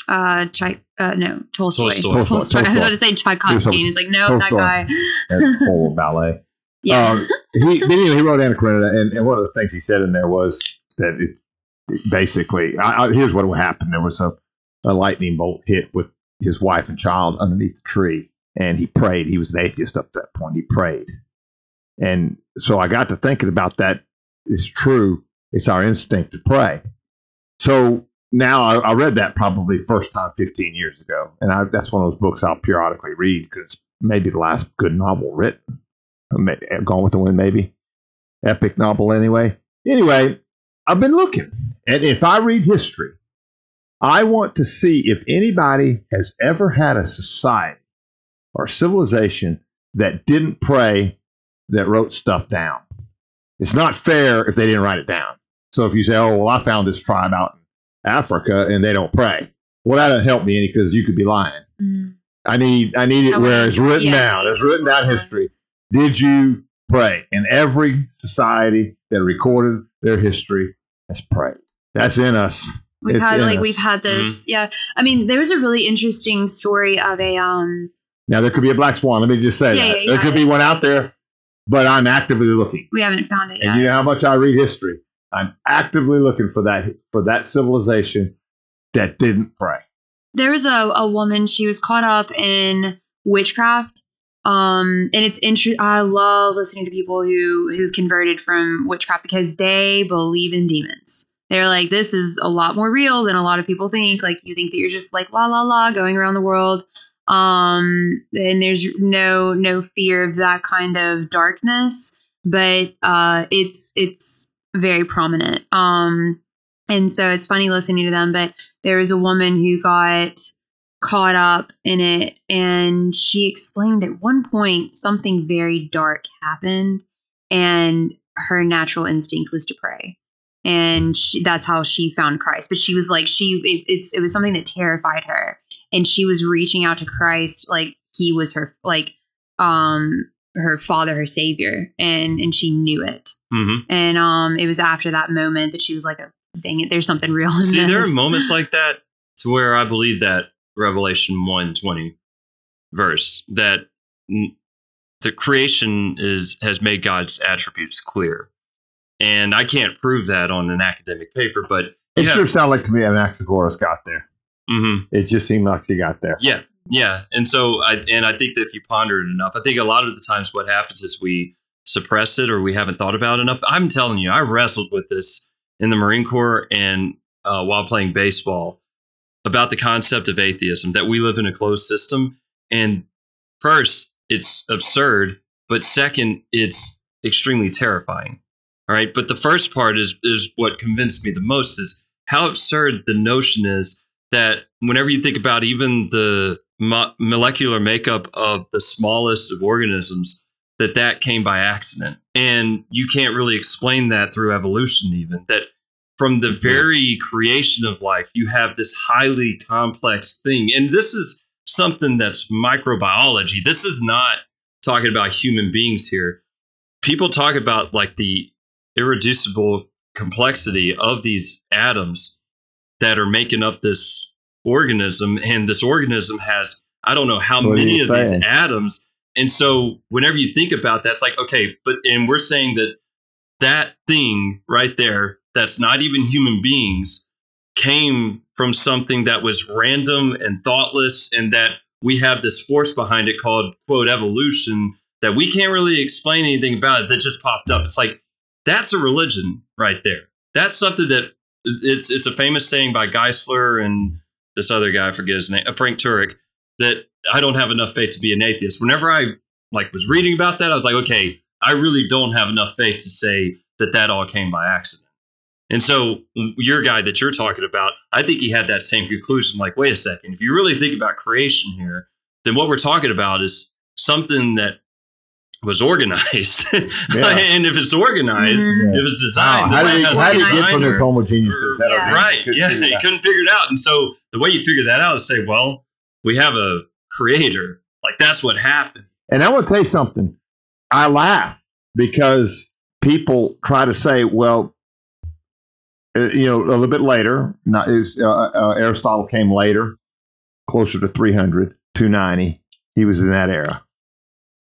uh Chai, uh no tolstoy
Tolstoy.
Tolstoy. i was going to say tchaikovsky and it's like no that guy
That whole ballet.
yeah
Um, he, but anyway, he wrote Anna Karenina, and, and one of the things he said in there was that it, it basically, I, I, here's what would happen: there was a, a lightning bolt hit with his wife and child underneath the tree, and he prayed. He was an atheist up to that point. He prayed, and so I got to thinking about that. It's true. It's our instinct to pray. So now I, I read that probably first time 15 years ago, and I, that's one of those books I'll periodically read because it's maybe the last good novel written. Eh, Gone with the Wind, maybe. Epic novel, anyway. Anyway, I've been looking. And if I read history, I want to see if anybody has ever had a society or civilization that didn't pray, that wrote stuff down. It's not fair if they didn't write it down. So if you say, oh, well, I found this tribe out Africa and they don't pray, well, that doesn't help me any because you could be lying.
Mm.
I need I need it
I
where it's written
yeah,
down. It's written down history. Did you pray? And every society that recorded their history has prayed. That's in us.
We've
It's
had like
us.
we've had this, yeah. I mean, there was a really interesting story of a um.
Now there could be a black swan. Let me just say
Yeah,
that
yeah,
there
yeah.
could be one out there, but I'm actively looking.
We haven't found it
And
yet.
you know how much I read history. I'm actively looking for that for that civilization that didn't pray.
there was a, a woman she was caught up in witchcraft um and it's interesting i love listening to people who who converted from witchcraft because they believe in demons. They're like this is a lot more real than a lot of people think. Like you think that you're just like la la la going around the world. Um and there's no no fear of that kind of darkness but uh it's it's very prominent. Um And so it's funny listening to them, but there was a woman who got caught up in it and she explained at one point something very dark happened and her natural instinct was to pray. And she, that's how she found christ. But she was like she it, it's it was something that terrified her. And she was reaching out to christ like he was her like um her father her savior and and she knew it
hmm
and um it was after that moment that she was like dang it there's something real in
See, there are moments like that to where I believe that Revelation one twenty verse that the creation is has made God's attributes clear, and I can't prove that on an academic paper, but
It
yeah,
sure sounded like to me Anaxagoras got there.
mhm.
It just seemed like he got there.
Yeah, yeah, and so I and I think that if you ponder it enough, I think a lot of the times what happens is we suppress it or we haven't thought about it enough. I'm telling you, I wrestled with this in the Marine Corps and uh, while playing baseball about the concept of atheism that we live in a closed system, and first it's absurd, but second it's extremely terrifying. All right, but the first part is is what convinced me the most is how absurd the notion is that whenever you think about even the mo- molecular makeup of the smallest of organisms that that came by accident. And you can't really explain that through evolution even that from the very creation of life you have this highly complex thing. And this is something that's microbiology. This is not talking about human beings here. People talk about like the irreducible complexity of these atoms that are making up this organism and this organism has i don't know how
What
many of these atoms. And so whenever you think about that it's like okay but and we're saying that that thing right there that's not even human beings came from something that was random and thoughtless and that we have this force behind it called quote evolution that we can't really explain anything about it that just popped up. It's like that's a religion right there. That's something that it's it's a famous saying by Geisler and this other guy I forget his name uh, Frank Turek that I don't have enough faith to be an atheist whenever I like was reading about that I was like okay I really don't have enough faith to say that that all came by accident and so your guy that you're talking about, I think he had that same conclusion. Like, wait a second, if you really think about creation here, then what we're talking about is something that was organized.
Yeah.
and if it's organized,
Mhm.
if it's designed,
how
then
did he,
that has
how did he get from this
designer.
homogeneous?
Yeah.
Right.
Couldn't
Yeah.
figure it
He
out.
couldn't figure it out. And so the way you figure that out is say, well, we have a creator. Like that's what happened.
And I want to tell you something. I laugh because people try to say, well, uh, you know, a little bit later, not, is, uh, uh, Aristotle came later, closer to 300, 290. He was in that era.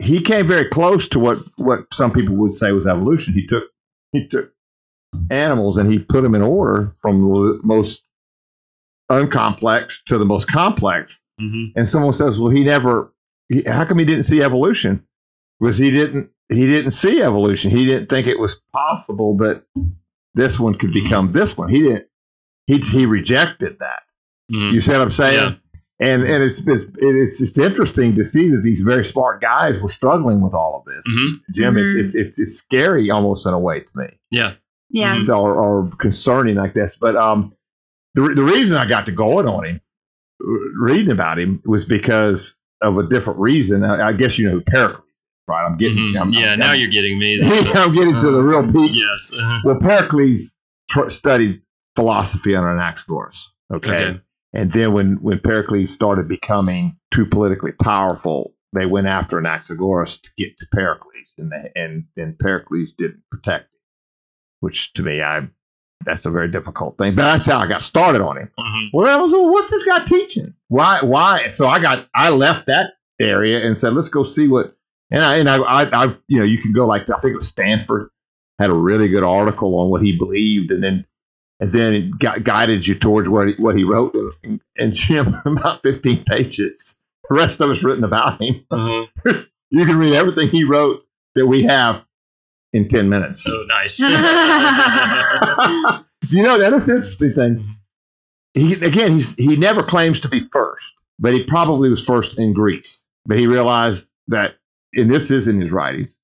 He came very close to what, what some people would say was evolution. He took he took animals and he put them in order from the most uncomplex to the most complex
Mm-hmm.
and someone says, "Well, he never. He, how come he didn't see evolution? Was he didn't he didn't see evolution? He didn't think it was possible that this one could become this one. He didn't. He he rejected that.
Mm-hmm.
You see what I'm saying? And and it's, it's it's just interesting to see that these very smart guys were struggling with all of this.
Mhm.
Jim,
Mhm.
it's, it's it's it's scary almost in a way to me
Yeah.
yeah
Mhm.
so, or, or concerning like this. But um, the, the reason I got to going on him, uh, reading about him, was because of a different reason. I, I guess you know who Pericles, right? I'm getting.
Mhm.
I'm,
yeah.
I'm,
now
I'm,
you're getting me.
I'm getting to the real peak.
yes.
Well, Pericles tr- studied philosophy under Anaxagoras. Okay?
Okay.
And then when when Pericles started becoming too politically powerful, they went after Anaxagoras to get to Pericles, and they, and and Pericles didn't protect him, which to me, I that's a very difficult thing. But that's how I got started on him.
Mhm.
Well, I was, well, what's this guy teaching? Why? Why? So I got I left that area and said, let's go see what. And I and I, I, I you know you can go like I think it was Stanford had a really good article on what he believed, and then and then it gu- guided you towards what he, what he wrote. And, and Jim, about fifteen pages. The rest of it's written about him.
Uh-huh.
You can read everything he wrote that we have in ten minutes.
Oh, nice.
you know that is an interesting thing. He again, he's he never claims to be first, but he probably was first in Greece. But he realized that, and this is in his writings,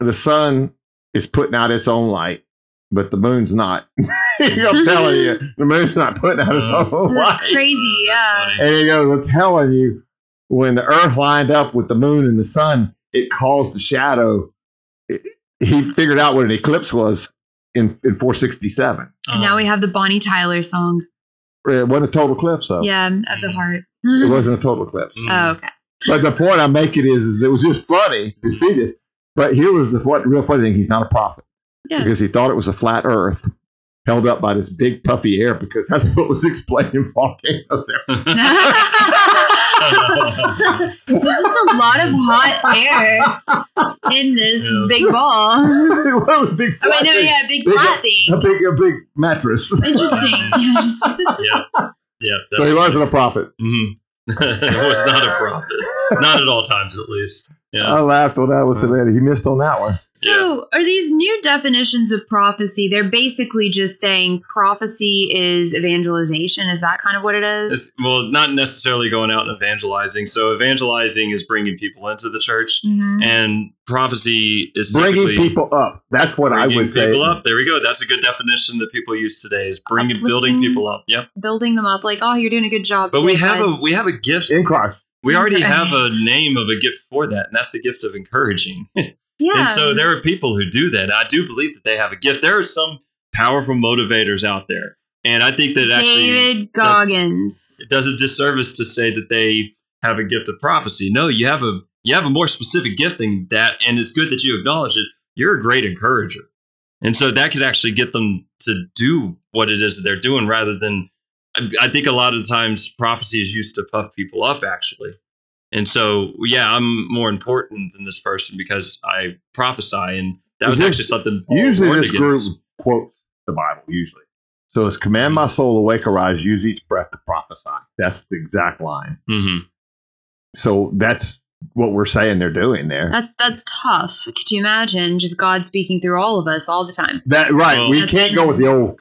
the sun is putting out its own light, but the moon's not. I'm telling you, the moon's not putting out its
Uh,
own light.
That's crazy, yeah.
And he goes, I'm telling you, when the Earth lined up with the moon and the sun, it caused a shadow. It- he figured out what an eclipse was in, in 467.
And now
Um,
we have the Bonnie Tyler song.
It wasn't a total eclipse, though.
Yeah, of the heart.
It wasn't a total eclipse.
mm,
Oh, okay.
But the point I'm making is, is it was just funny to see this. But here was the what, real funny thing: he's not a prophet
Yeah.
because he thought it was a flat Earth held up by this big puffy air because that's what was explaining volcanoes. there.
There's just a lot of hot air in this
Yeah.
big ball. Oh
it was a big
wait,
flat
no,
thing.
yeah, big
Big-
flat
a
thing.
big a big mattress.
Interesting. Yeah, just
yeah, yeah.
so he wasn't a prophet.
Mhm. it was not a prophet, not at all times, at least. Yeah.
I laughed when I was saying that. He missed on that one.
So, are these new definitions of prophecy? They're basically just saying prophecy is evangelization. Is that kind of what it is?
It's, well, not necessarily going out and evangelizing. So evangelizing is bringing people into the church,
Mhm.
and prophecy is
Bringing people up. That's what I would say.
people up. There we go. That's a good definition that people use today. Is bringing building people up. Yep.
Building them up, like, oh, you're doing a good job.
But we have
bud.
a we have a gift.
In Christ.
We already have a name of a gift for that, and that's the gift of encouraging.
yeah.
And so there are people who do that. I do believe that they have a gift. There are some powerful motivators out there. And I think that actually
David Goggins.
it does a disservice to say that they have a gift of prophecy. No, you have a you have a more specific gift than that, and it's good that you acknowledge it. You're a great encourager. And so that could actually get them to do what it is that they're doing rather than I, I think a lot of times prophecy is used to puff people up actually. And so yeah, I'm more important than this person because I prophesy and that was
This-
actually something Paul
Usually
warned
this group quotes the Bible, usually. So it's command my soul awake, arise, use each breath to prophesy. That's the exact line.
hmm
So that's what we're saying they're doing there.
That's that's tough. Could you imagine just God speaking through all of us all the time?
That right.
Well-
we can't go with the old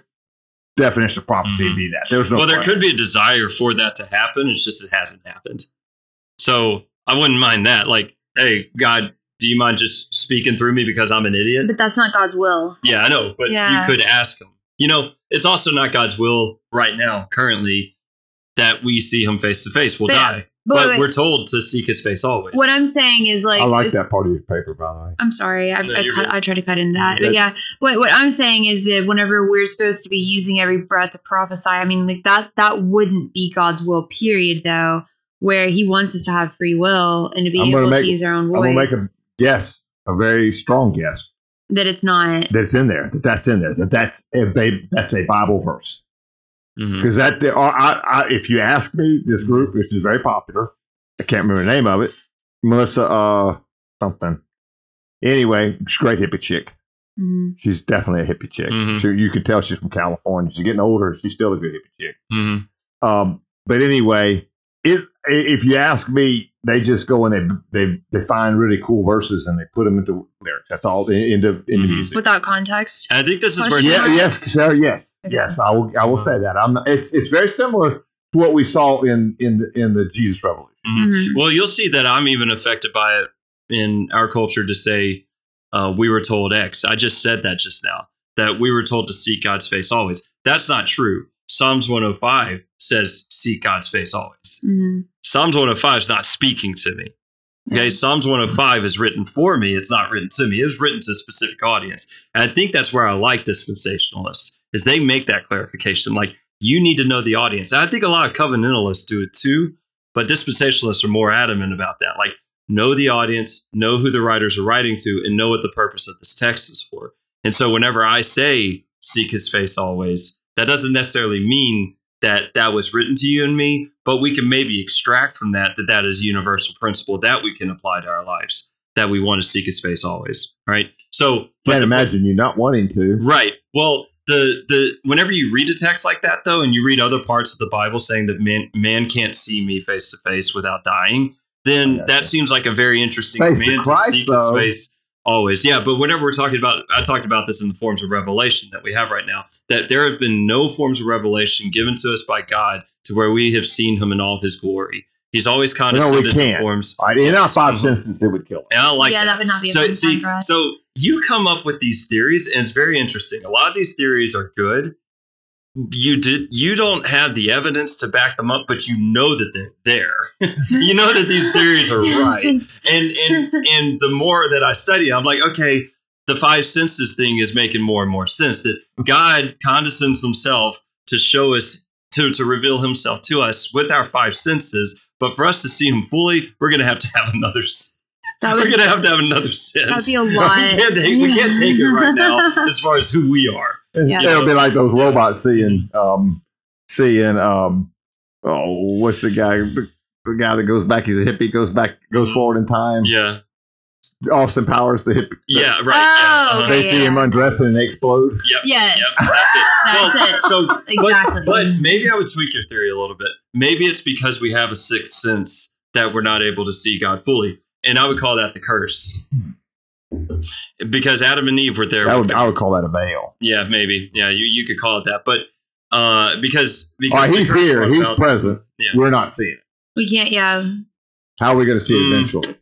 definition of prophecy
Mhm.
be that. There's no
well, there could be a desire for that to happen. It's just it hasn't happened. So I wouldn't mind that. Like, hey, God, do you mind just speaking through me because I'm an idiot?
But that's not God's will.
Yeah, I know, but
Yeah.
you could ask him. You know, it's also not God's will right now, currently, that we see him face to face. We'll
But-
die.
But,
But
wait,
we're told to seek his face always.
what I'm saying is like
I like
this-
that part of your paper, by the way.
I'm sorry. I,
No,
I, cut. I try to cut into that.
That's-
But yeah, what, what I'm saying is that whenever we're supposed to be using every breath to prophesy, I mean, like that, that wouldn't be God's will, period, though, where he wants us to have free will and to be
I'm
able
make-
to use our own voice.
I'm
voice.
gonna make a guess, a very strong guess
that it's not.
that's in there. That that's in there. That that's a that's a Bible verse.
Mhm.
Because that there are, I, I, if you ask me, this group, which is very popular, I can't remember the name of it. Melissa, uh, something. Anyway, she's a great hippie chick.
Mhm.
She's definitely a hippie chick.
Mhm.
She, you could tell she's from California. She's getting older. She's still a good hippie chick.
Mhm.
Um, but anyway, if if you ask me, they just go and they they they find really cool verses and they put them into lyrics. That's all in- into into
Mhm.
music.
Without context.
And I think this is where
Question
Yeah,
mark?
yes, sir. Yes,
Okay.
Yes. I will. I will say that. I'm. It's it's very similar to what we saw in in the, in the Jesus Revolution.
Mhm.
Mhm.
Well, you'll see that I'm even affected by it in our culture to say uh, we were told X. I just said that just now that we were told to seek God's face always. That's not true. Psalms 105 says seek God's face always.
Mhm.
Psalms 105 is not speaking to me. Okay. Psalms 105 is written for me. It's not written to me. It's written to a specific audience. And I think that's where I like dispensationalists is they make that clarification. Like you need to know the audience. And I think a lot of covenantalists do it too, but dispensationalists are more adamant about that. Like know the audience, know who the writers are writing to, and know what the purpose of this text is for. And so whenever I say seek his face always, that doesn't necessarily mean that that was written to you and me, but we can maybe extract from that that that is a universal principle that we can apply to our lives. That we want to seek His face always, right? So, but-
Can't imagine you not wanting to.
right? Well, the the whenever you read a text like that, though, and you read other parts of the Bible saying that man man can't see me face to face without dying, then that seems like a very interesting
Face
command to,
Christ,
seek
though.
His face always. Yeah, but whenever we're talking about, I talked about this in the forms of revelation that we have right now. That there have been no forms of revelation given to us by God to where we have seen Him in all of His glory. He's always condescended to
can't.
forms.
All right, in our
Yes.
five
Mhm.
senses, it would kill us.
And I like
yeah,
that.
that would not be a
So
fun
see,
for us.
so you come up with these theories, and it's very interesting. A lot of these theories are good. You did you don't have the evidence to back them up, but you know that they're there. you know that these theories are right. And and and the more that I study, I'm like, okay, the five senses thing is making more and more sense. That God condescends himself to show us to to reveal himself to us with our five senses. But for us to see him fully, we're gonna have to have another.
that
We're
would
gonna have to have another sense.
that'd be a lot.
We can't take, we can't take it right now as far as who we are.
Yeah.
It'll be like those robots seeing, um, seeing, um, oh, what's the guy? The, the guy that goes back. He's a hippie. Goes back. Goes forward in time.
Yeah,
Austin Powers, the hippie.
yeah, right.
Oh,
yeah, uh-huh.
They
okay,
see him
yes.
undressing and they explode.
Yep.
Yes.
Yep. That's it.
That's
Well,
it.
So
Exactly.
But, but maybe I would tweak your theory a little bit. Maybe it's because we have a sixth sense that we're not able to see God fully, and I would call that the curse. Because Adam and Eve were there.
I would, I would call that a veil.
yeah, maybe. Yeah, you, you could call it that. But uh, because because
right, he's here. He's
about-
present.
Yeah.
We're not seeing it.
we can't. Yeah.
How are we going to see it
Mm.
eventually?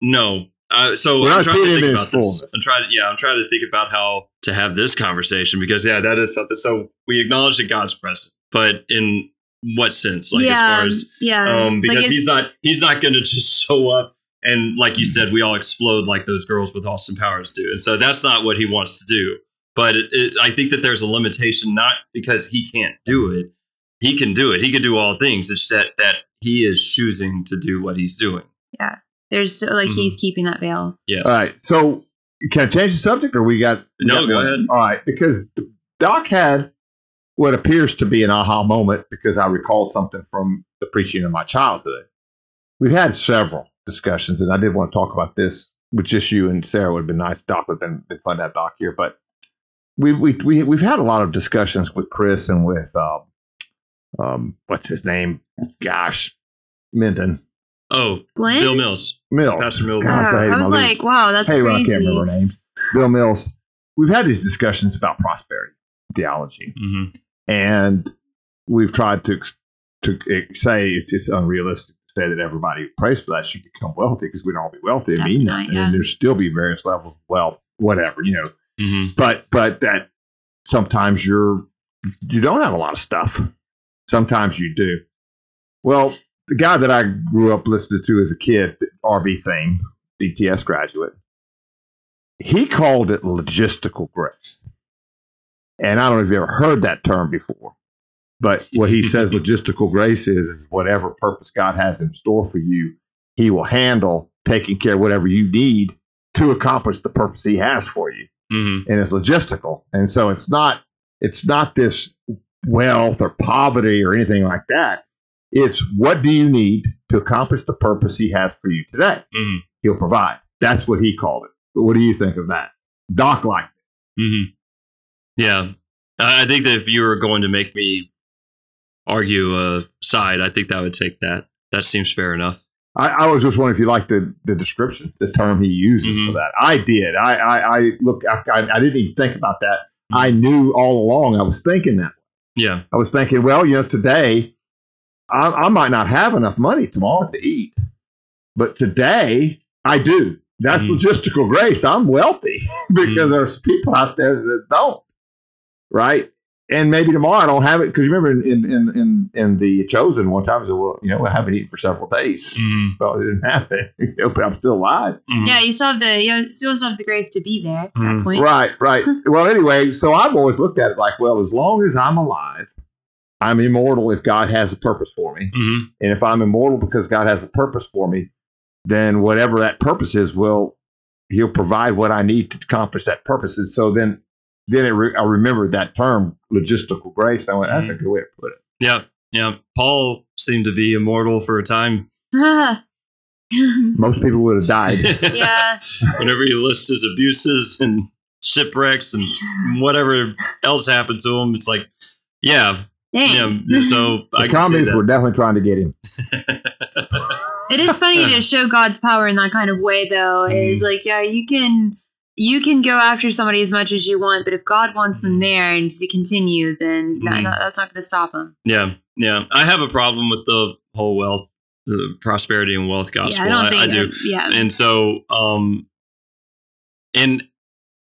No. Uh, so
We're
I'm
not
trying to
seeing it
think
in
about
its
this.
fullness.
I'm trying to yeah, I'm trying to think about how to have this conversation because yeah, that is something. So we acknowledge that God's present, but in what sense? Like
yeah.
as far as
yeah.
um, because
Like,
he's not he's not going to just show up and like you said, we all explode like those girls with Austin Powers do, and so that's not what he wants to do. But it, it, I think that there's a limitation, not because he can't do it. He can do it. He can do all things. It's that that he is choosing to do what he's doing. Yeah.
There's still like
Mhm.
he's keeping that veil.
Yes.
All right. So can I change the subject, or we got? we
No,
got
go
one?
ahead.
All right, because Doc had what appears to be an aha moment because I recalled something from the preaching of my childhood. We've had several discussions, and I did want to talk about this with just you and Sarah. Would have been nice. Doc would have been, been fun to have Doc here, but we've we we we've had a lot of discussions with Chris and with um, um what's his name? Gosh, Minton
Oh,
Glenn.
Bill Mills,
Mills.
Pastor Mills.
God,
Wow,
I
I was
I'll
like, wow, that's
hey, well, I
crazy.
can't remember her names. Bill Mills. We've had these discussions about prosperity theology,
hmm
and we've tried to to say it's just unrealistic to say that everybody who prays for that should become wealthy because we don't all be wealthy. I mean that,
Definitely,
and
yeah.
there's still be various levels of wealth, whatever you know.
hmm
But but that sometimes you're you don't have a lot of stuff. Sometimes you do. Well, the guy that I grew up listening to as a kid, RB Thieme, DTS graduate, he called it logistical grace. And I don't know if you've ever heard that term before, but what he says logistical grace is, is whatever purpose God has in store for you, he will handle taking care of whatever you need to accomplish the purpose he has for you
hmm
and it's logistical. And so it's not it's not this wealth or poverty or anything like that. It's what do you need to accomplish the purpose he has for you today?
hmm
He'll provide. That's what he called it. But what do you think of that? Doc liked
hmm Yeah, I I think that if you were going to make me argue a side, I think that would take that. That seems fair enough.
I, I was just wondering if you liked the, the description, the term he uses
Mhm.
for that. I did. I I, I look. I, I, didn't even think about that. I knew all along. I was thinking that.
Yeah.
I was thinking, well, you know, today I, I might not have enough money tomorrow to eat, but today I do. That's
Mhm.
logistical grace. I'm wealthy because there's people out there that don't, right? And maybe tomorrow I don't have it because you remember in, in in in in the chosen one time, I said, well, you know, I haven't eaten for several days.
hmm
Well, I didn't have it, you know, but I'm still alive.
Yeah, you still have the you still have the grace to be there at that
Mhm.
point.
Right, right. well, anyway, so I've always looked at it like, well, as long as I'm alive, I'm immortal if God has a purpose for me.
hmm
And if I'm immortal because God has a purpose for me, then whatever that purpose is, will He'll provide what I need to accomplish that purpose. And so then, then it re- I remembered that term, logistical grace. I went, that's a mm-hmm. good way to put it.
Yeah. Yeah. Paul seemed to be immortal for a time.
Most people would have died.
yeah.
Whenever he lists his abuses and shipwrecks and whatever else happened to him, it's like, yeah,
Dang.
yeah. So
The
I can see
communists
that.
were definitely trying to get him.
It is funny to show God's power in that kind of way, though. Is mm-hmm. like, yeah, you can you can go after somebody as much as you want, but if God wants them there and to continue, then that-
Mhm.
that- that's not going to stop them.
Yeah, yeah. I have a problem with the whole wealth, the prosperity and wealth gospel.
yeah, I don't think.
do,
yeah,
and so, um, and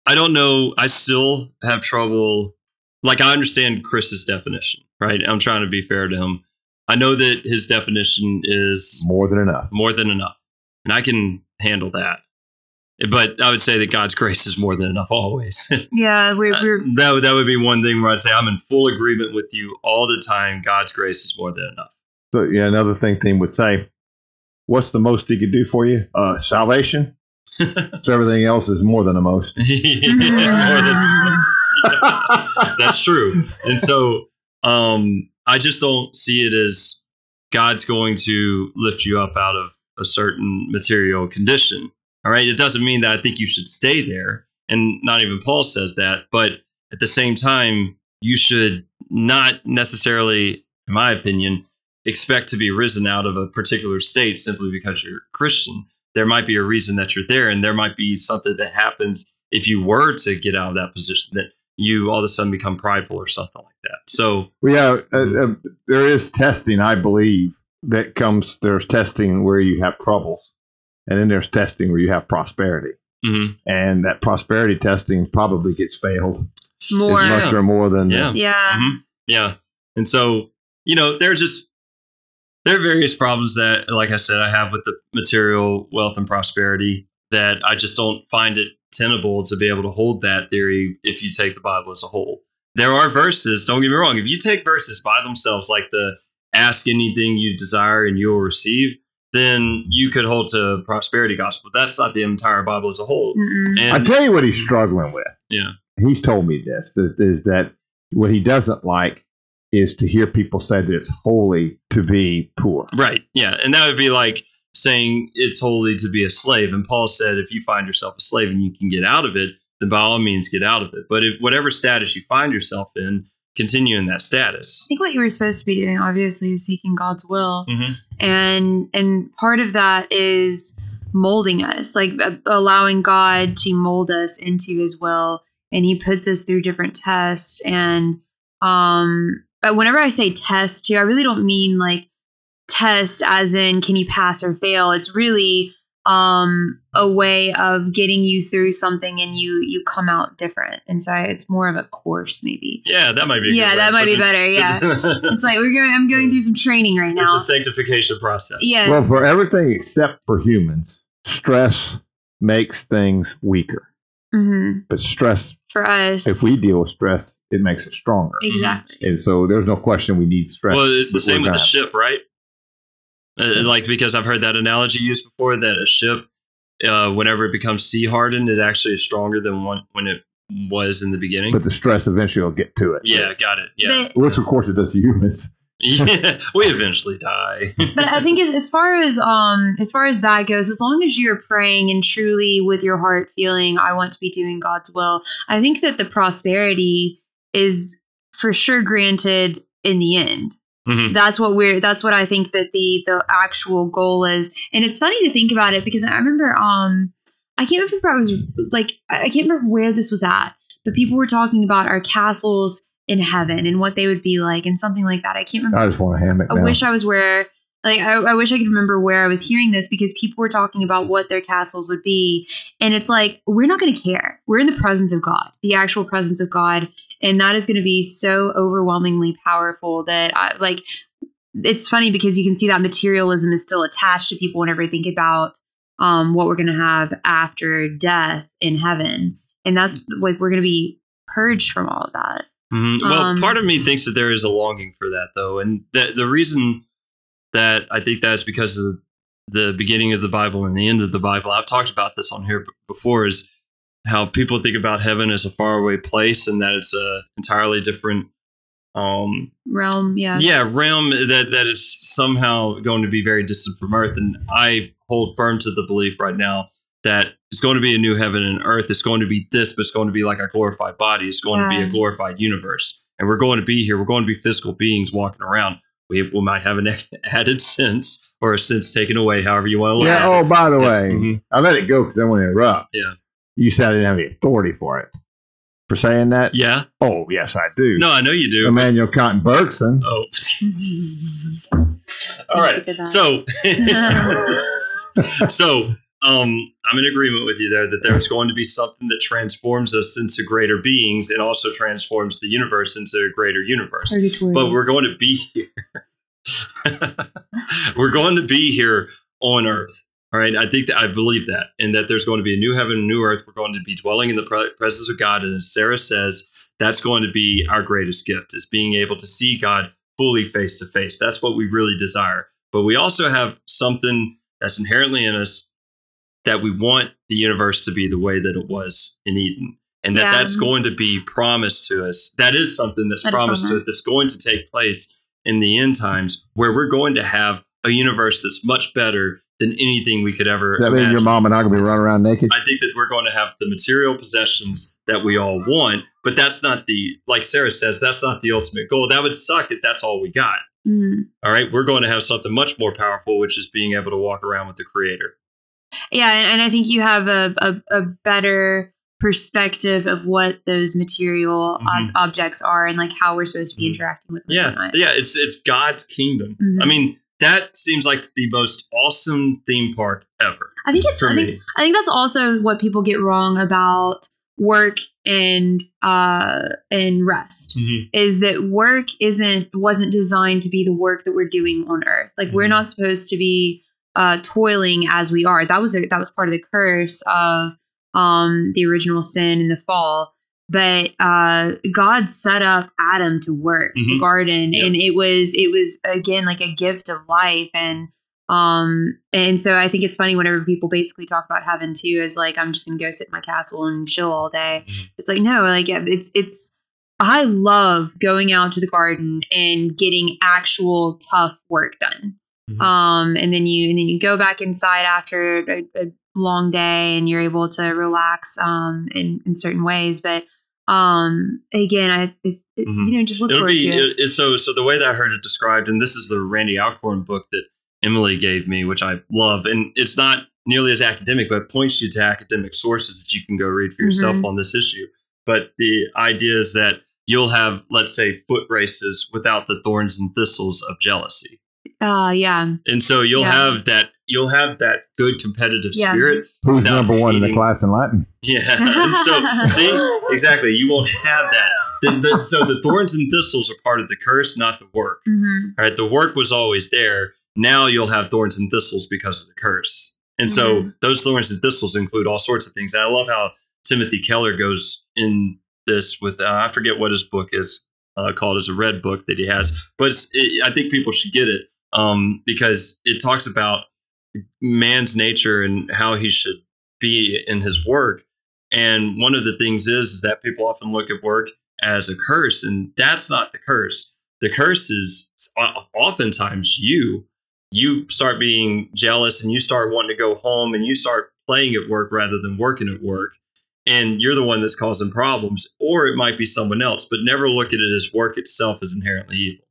I don't know. I still have trouble. Like I understand Chris's definition, right? I'm trying to be fair to him. I know that his definition is
More than enough.
more than enough, and I can handle that. But I would say that God's grace is more than enough always.
Yeah, we're, we're
that would that would be one thing where I'd say I'm in full agreement with you all the time. God's grace is more than enough.
So yeah, another thing Tim would say, what's the most he could do for you? Uh, salvation. so everything else is more than the most.
Yeah, more than most. That's true. And so um, I just don't see it as God's going to lift you up out of a certain material condition. All right. It doesn't mean that I think you should stay there. And not even Paul says that. But at the same time, you should not necessarily, in my opinion, expect to be risen out of a particular state simply because you're Christian. There might be a reason that you're there, and there might be something that happens if you were to get out of that position that you all of a sudden become prideful or something like that. So,
yeah, uh, uh, there is testing, I believe, that comes. There's testing where you have troubles, and then there's testing where you have prosperity.
mhm.
And that prosperity testing probably gets failed
more.
as much or more than
Yeah.
Yeah.
Mhm. Yeah. And so, you know, there's just there are various problems that, like I said, I have with the material wealth and prosperity that I just don't find it tenable to be able to hold that theory if you take the Bible as a whole. There are verses, don't get me wrong, if you take verses by themselves, like the ask anything you desire and you will receive, then you could hold to prosperity gospel. That's not the entire Bible as a whole.
I tell you what he's struggling with.
yeah.
He's told me this that is that what he doesn't like is to hear people say that it's holy to be poor.
Right. Yeah. And that would be like saying it's holy to be a slave. And Paul said if you find yourself a slave and you can get out of it, then by all means get out of it. But if whatever status you find yourself in, continue in that status.
I think what you were supposed to be doing, obviously, is seeking God's will,
Mm-hmm.
and and part of that is molding us, like uh, allowing God to mold us into His will, and He puts us through different tests. And um, but whenever I say test, too, I really don't mean like test as in can you pass or fail. It's really um a way of getting you through something and you you come out different and so it's more of a course maybe
Yeah, that might be.
yeah that might be better yeah it's like we're going i'm going through some training right now.
It's a sanctification process.
Yes.
Well, for everything except for humans, stress makes things weaker.
hmm
But stress,
for us
if we deal with stress, it makes it stronger.
exactly
And so there's no question we need stress.
Well, it's the same with the ship, right? Uh, like because I've heard that analogy used before that a ship, uh, whenever it becomes sea hardened, is actually stronger than one when it was in the beginning.
But the stress eventually will get to it.
yeah, got it. Yeah,
but,
Which, of course, it does to humans.
yeah, we eventually die.
but i think as, as far as um as far as that goes as long as you're praying and truly with your heart feeling i want to be doing god's will i think that the prosperity is for sure granted in the end
Mhm.
that's what we're that's what i think that the the actual goal is and it's funny to think about it because i remember um i can't remember i was like i can't remember where this was at but people were talking about our castles in heaven and what they would be like and something like that i can't remember
I just want to hammock
I
now.
wish I was where like I, I wish I could remember where I was hearing this because people were talking about what their castles would be. And it's like, we're not gonna care. We're in the presence of God, the actual presence of God. And that is gonna be so overwhelmingly powerful that I like it's funny because you can see that materialism is still attached to people whenever they think about um, what we're gonna have after death in heaven. And that's like we're gonna be purged from all of that.
Mhm. Well,
Um,
part of me thinks that there is a longing for that, though, and the the reason that I think that's because of the beginning of the Bible and the end of the Bible. I've talked about this on here before. Is how people think about heaven as a faraway place, and that it's a entirely different, um,
Realm, yeah.
yeah, realm that that is somehow going to be very distant from Earth. And I hold firm to the belief right now that it's going to be a new heaven and earth. It's going to be this, but it's going to be like a glorified body. It's going to be a glorified universe. And we're going to be here. We're going to be physical beings walking around. We, we might have an added sense or a sense taken away, however you want to look
yeah.
at
Oh,
it.
by the
Yes,
way,
mhm.
I let it go because I want to interrupt.
Yeah.
You said I didn't have any authority for it. For saying that?
Yeah.
Oh, yes, I do.
No, I know you do.
Emmanuel Cotton Bergson.
Oh. All right.
Look at that.
So, so um, I'm in agreement with you there that there's going to be something that transforms us into greater beings and also transforms the universe into a greater universe. But we're going to be here. we're going to be here on Earth. All right. I think that I believe that, and that there's going to be a new heaven, a new earth. We're going to be dwelling in the presence of God. And as Sarah says, that's going to be our greatest gift is being able to see God fully face to face. That's what we really desire. But we also have something that's inherently in us that we want the universe to be the way that it was in Eden. And that
Yeah.
that's going to be promised to us. That is something that's
That's
promised to us that's going to take place in the end times where we're going to have a universe that's much better than anything we could ever
That means your mom and I gonna be running around naked.
I think that we're going to have the material possessions that we all want, but that's not the like Sarah says, that's not the ultimate goal. That would suck if that's all we got.
Mhm.
All right, we're going to have something much more powerful, which is being able to walk around with the Creator.
Yeah, and, I think you have a, a, a better perspective of what those material ob-
Mhm.
objects are and like how we're supposed to be
Mhm.
interacting with them.
Yeah, yeah, it's it's God's kingdom.
Mhm.
I mean, that seems like the most awesome theme park ever
I think it's
for
I think. I think that's also what people get wrong about work and uh and rest
Mhm.
is that work isn't wasn't designed to be the work that we're doing on earth like we're
Mhm.
not supposed to be uh toiling as we are that was a, that was part of the curse of um the original sin in the fall but uh god set up adam to work the
Mhm.
garden
Yep.
and it was it was again like a gift of life and um and so i think it's funny whenever people basically talk about heaven too as like i'm just gonna go sit in my castle and chill all day
Mhm.
it's like no like yeah, it's it's i love going out to the garden and getting actual tough work done
Mhm.
um and then you and then you go back inside after a, a long day and you're able to relax um in in certain ways but um again i it,
Mhm.
you know just look
It'll
forward
be
to it
it, so so the way that I heard it described, and this is the Randy Alcorn book that Emily gave me, which I love, and it's not nearly as academic, but points you to academic sources that you can go read for yourself
Mhm.
on this issue. But the idea is that you'll have, let's say, foot races without the thorns and thistles of jealousy,
uh yeah
and so you'll
Yeah.
have that you'll have that good competitive
Yeah.
spirit.
Who's number one in the class in Latin?
Yeah, and so see exactly, you won't have that. The, the, so the thorns and thistles are part of the curse, not the work.
hmm
All right, the work was always there. Now you'll have thorns and thistles because of the curse. And so
Mhm.
those thorns and thistles include all sorts of things. And I love how Timothy Keller goes in this with, uh, I forget what his book is uh, called, as a red book that he has. But it's, it, I think people should get it um, because it talks about man's nature and how he should be in his work. And one of the things is, is that people often look at work as a curse, and that's not the curse. The curse is oftentimes you. You start being jealous and you start wanting to go home and you start playing at work rather than working at work. And you're the one that's causing problems, or it might be someone else, but never look at it as work itself is inherently evil.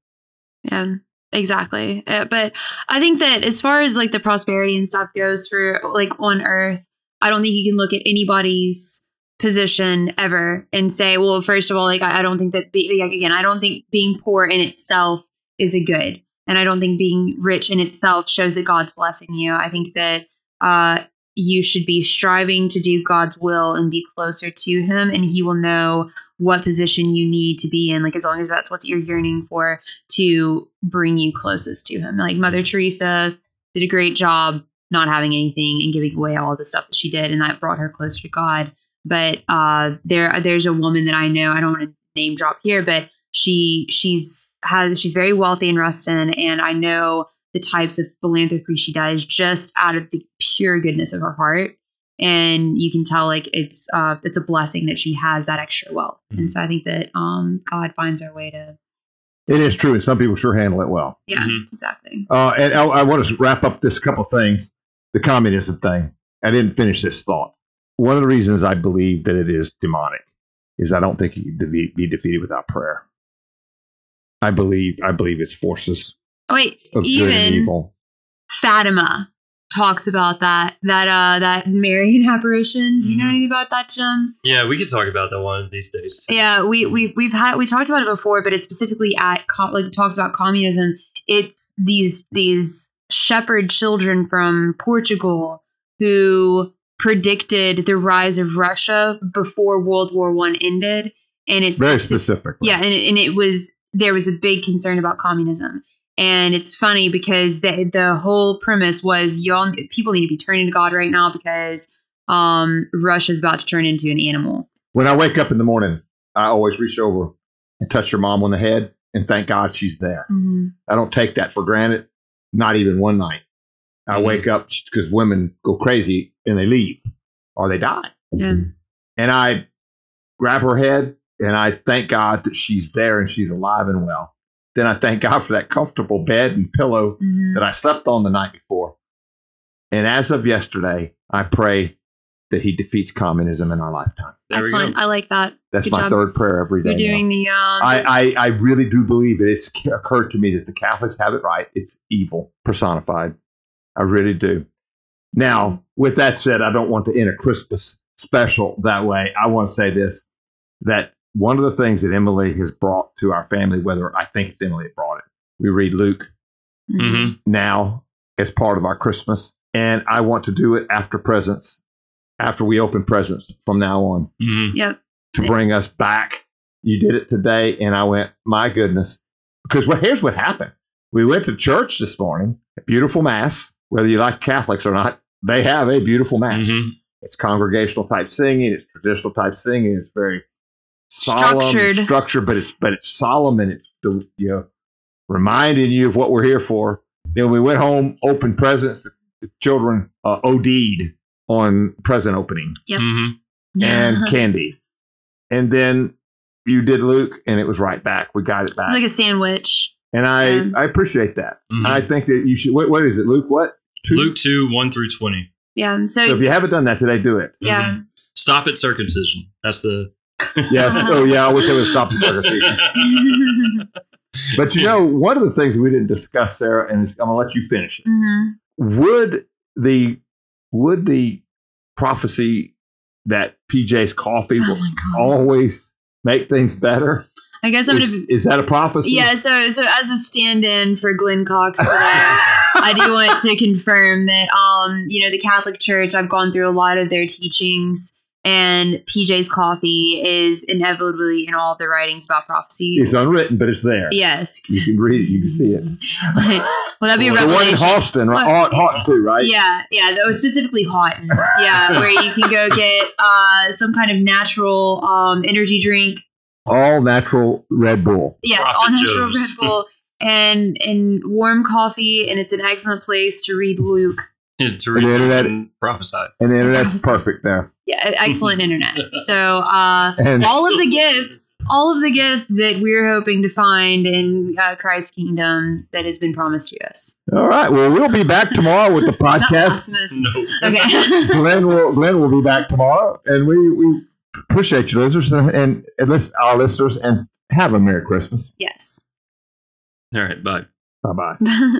Yeah, exactly. Uh, but I think that as far as like the prosperity and stuff goes for like on earth, I don't think you can look at anybody's position ever and say, well, first of all, like I, I don't think that be, like again, I don't think being poor in itself is a good, and I don't think being rich in itself shows that God's blessing you. I think that uh, you should be striving to do God's will and be closer to Him, and He will know what position you need to be in. Like as long as that's what you're yearning for to bring you closest to him. Like Mother Teresa did a great job not having anything and giving away all the stuff that she did, and that brought her closer to God. But uh, there, there's a woman that I know. I don't want to name drop here, but she she's has she's very wealthy in Ruston, and I know the types of philanthropy she does just out of the pure goodness of her heart. And you can tell like it's uh it's a blessing that she has that extra wealth. And so I think that um God finds our way to
It is true, and some people sure handle it well.
yeah,
Mhm.
exactly.
Uh, and I, I want to wrap up this couple things. The communism thing. I didn't finish this thought. One of the reasons I believe that it is demonic is I don't think you can be defeated without prayer. I believe I believe it's forces
Oh wait,
of
even
evil.
Fatima talks about that that uh that Marian apparition. Do you know
Mhm.
anything about that, Jim?
Yeah, we could talk about that one of these days. Too.
Yeah, we we we've had we talked about it before, but it's specifically at co- like talks about communism. It's these these shepherd children from Portugal who predicted the rise of Russia before World War One ended, and it's
Very specific.
yeah, and it, and it was there was a big concern about communism. And it's funny because the the whole premise was y'all people need to be turning to God right now because um Russia's about to turn into an animal.
When I wake up in the morning, I always reach over and touch your mom on the head and thank God she's there. I don't take that for granted, not even one night. I
Mhm.
wake up because women go crazy and they leave or they die.
Yeah.
And I grab her head and I thank God that she's there and she's alive and well. Then I thank God for that comfortable bed and pillow
Mhm.
that I slept on the night before. And as of yesterday, I pray that he defeats communism in our lifetime.
There
Excellent. I like that.
That's
Good
my
job.
third prayer every day.
You're
now.
doing the um
I, I, I really do believe it. It's occurred to me that the Catholics have it right. It's evil personified. I really do. Now, with that said, I don't want to end a Christmas special that way. I want to say this that one of the things that Emily has brought to our family, whether I think it's Emily that brought it, we read Luke
mhm.
hmm
now as part of our Christmas. And I want to do it after presents, after we open presents from now on
hmm
Yep.
to bring us back. You did it today, and I went, my goodness. Because well, here's what happened. We went to church this morning, a beautiful mass. Whether you like Catholics or not, they have a beautiful mass.
hmm
It's congregational type singing, it's traditional type singing, it's very solemn, and
Structured.
structured, but it's but it's solemn and it's you know reminding you of what we're here for. Then we went home, opened presents. The the children uh, OD'd on present opening
Yep.
hmm
and candy. And then you did Luke, and it was right back. We got it back,
It's like a sandwich.
and I
yeah.
I appreciate that.
Mhm.
I think that you should. What, what is it, Luke? What? Two?
Luke 2, 1 through 20.
Yeah. So,
So if you haven't done that today, do it.
yeah.
Stop at circumcision. That's the.
Yes. oh yeah. I wish I would stop the circumcision. But you know, one of the things we didn't discuss, Sarah, and I'm gonna let you finish it.
hmm
Would the would the prophecy that PJ's coffee
Oh
will always make things better?
I guess I'm
Is,
gonna.
is that a prophecy?
Yeah. So, so as a stand-in for Glenn Cox today. I do want to confirm that um, you know, the Catholic Church, I've gone through a lot of their teachings and PJ's coffee is inevitably in all of the writings about prophecies.
It's unwritten, but it's there.
yes.
You can read it. You can see it.
well, that'd be a revelation.
The one in
revelation.
Halston, right?
What?
Haughton, Haughton too, right?
Yeah, yeah, that was specifically Haughton. Yeah, where you can go get uh, some kind of natural um, energy drink.
All natural Red Bull.
Yes,
Prophet
all natural
Joe's.
Red Bull and and warm coffee, and it's an excellent place to read Luke.
To
And the internet-
and prophesy.
And the internet's
Yes.
perfect there.
Yeah, excellent internet. So uh,
And
all of the gifts, all of the gifts that we're hoping to find in uh, Christ's kingdom that has been promised to us.
all right. Well, we'll be back tomorrow with the
Not
podcast.
blasphemous.
No.
Okay.
Glenn will Glenn will be back tomorrow, and we we appreciate you listeners and, and, and listen, our listeners, and have a Merry Christmas.
yes.
All right, bye.
Bye bye.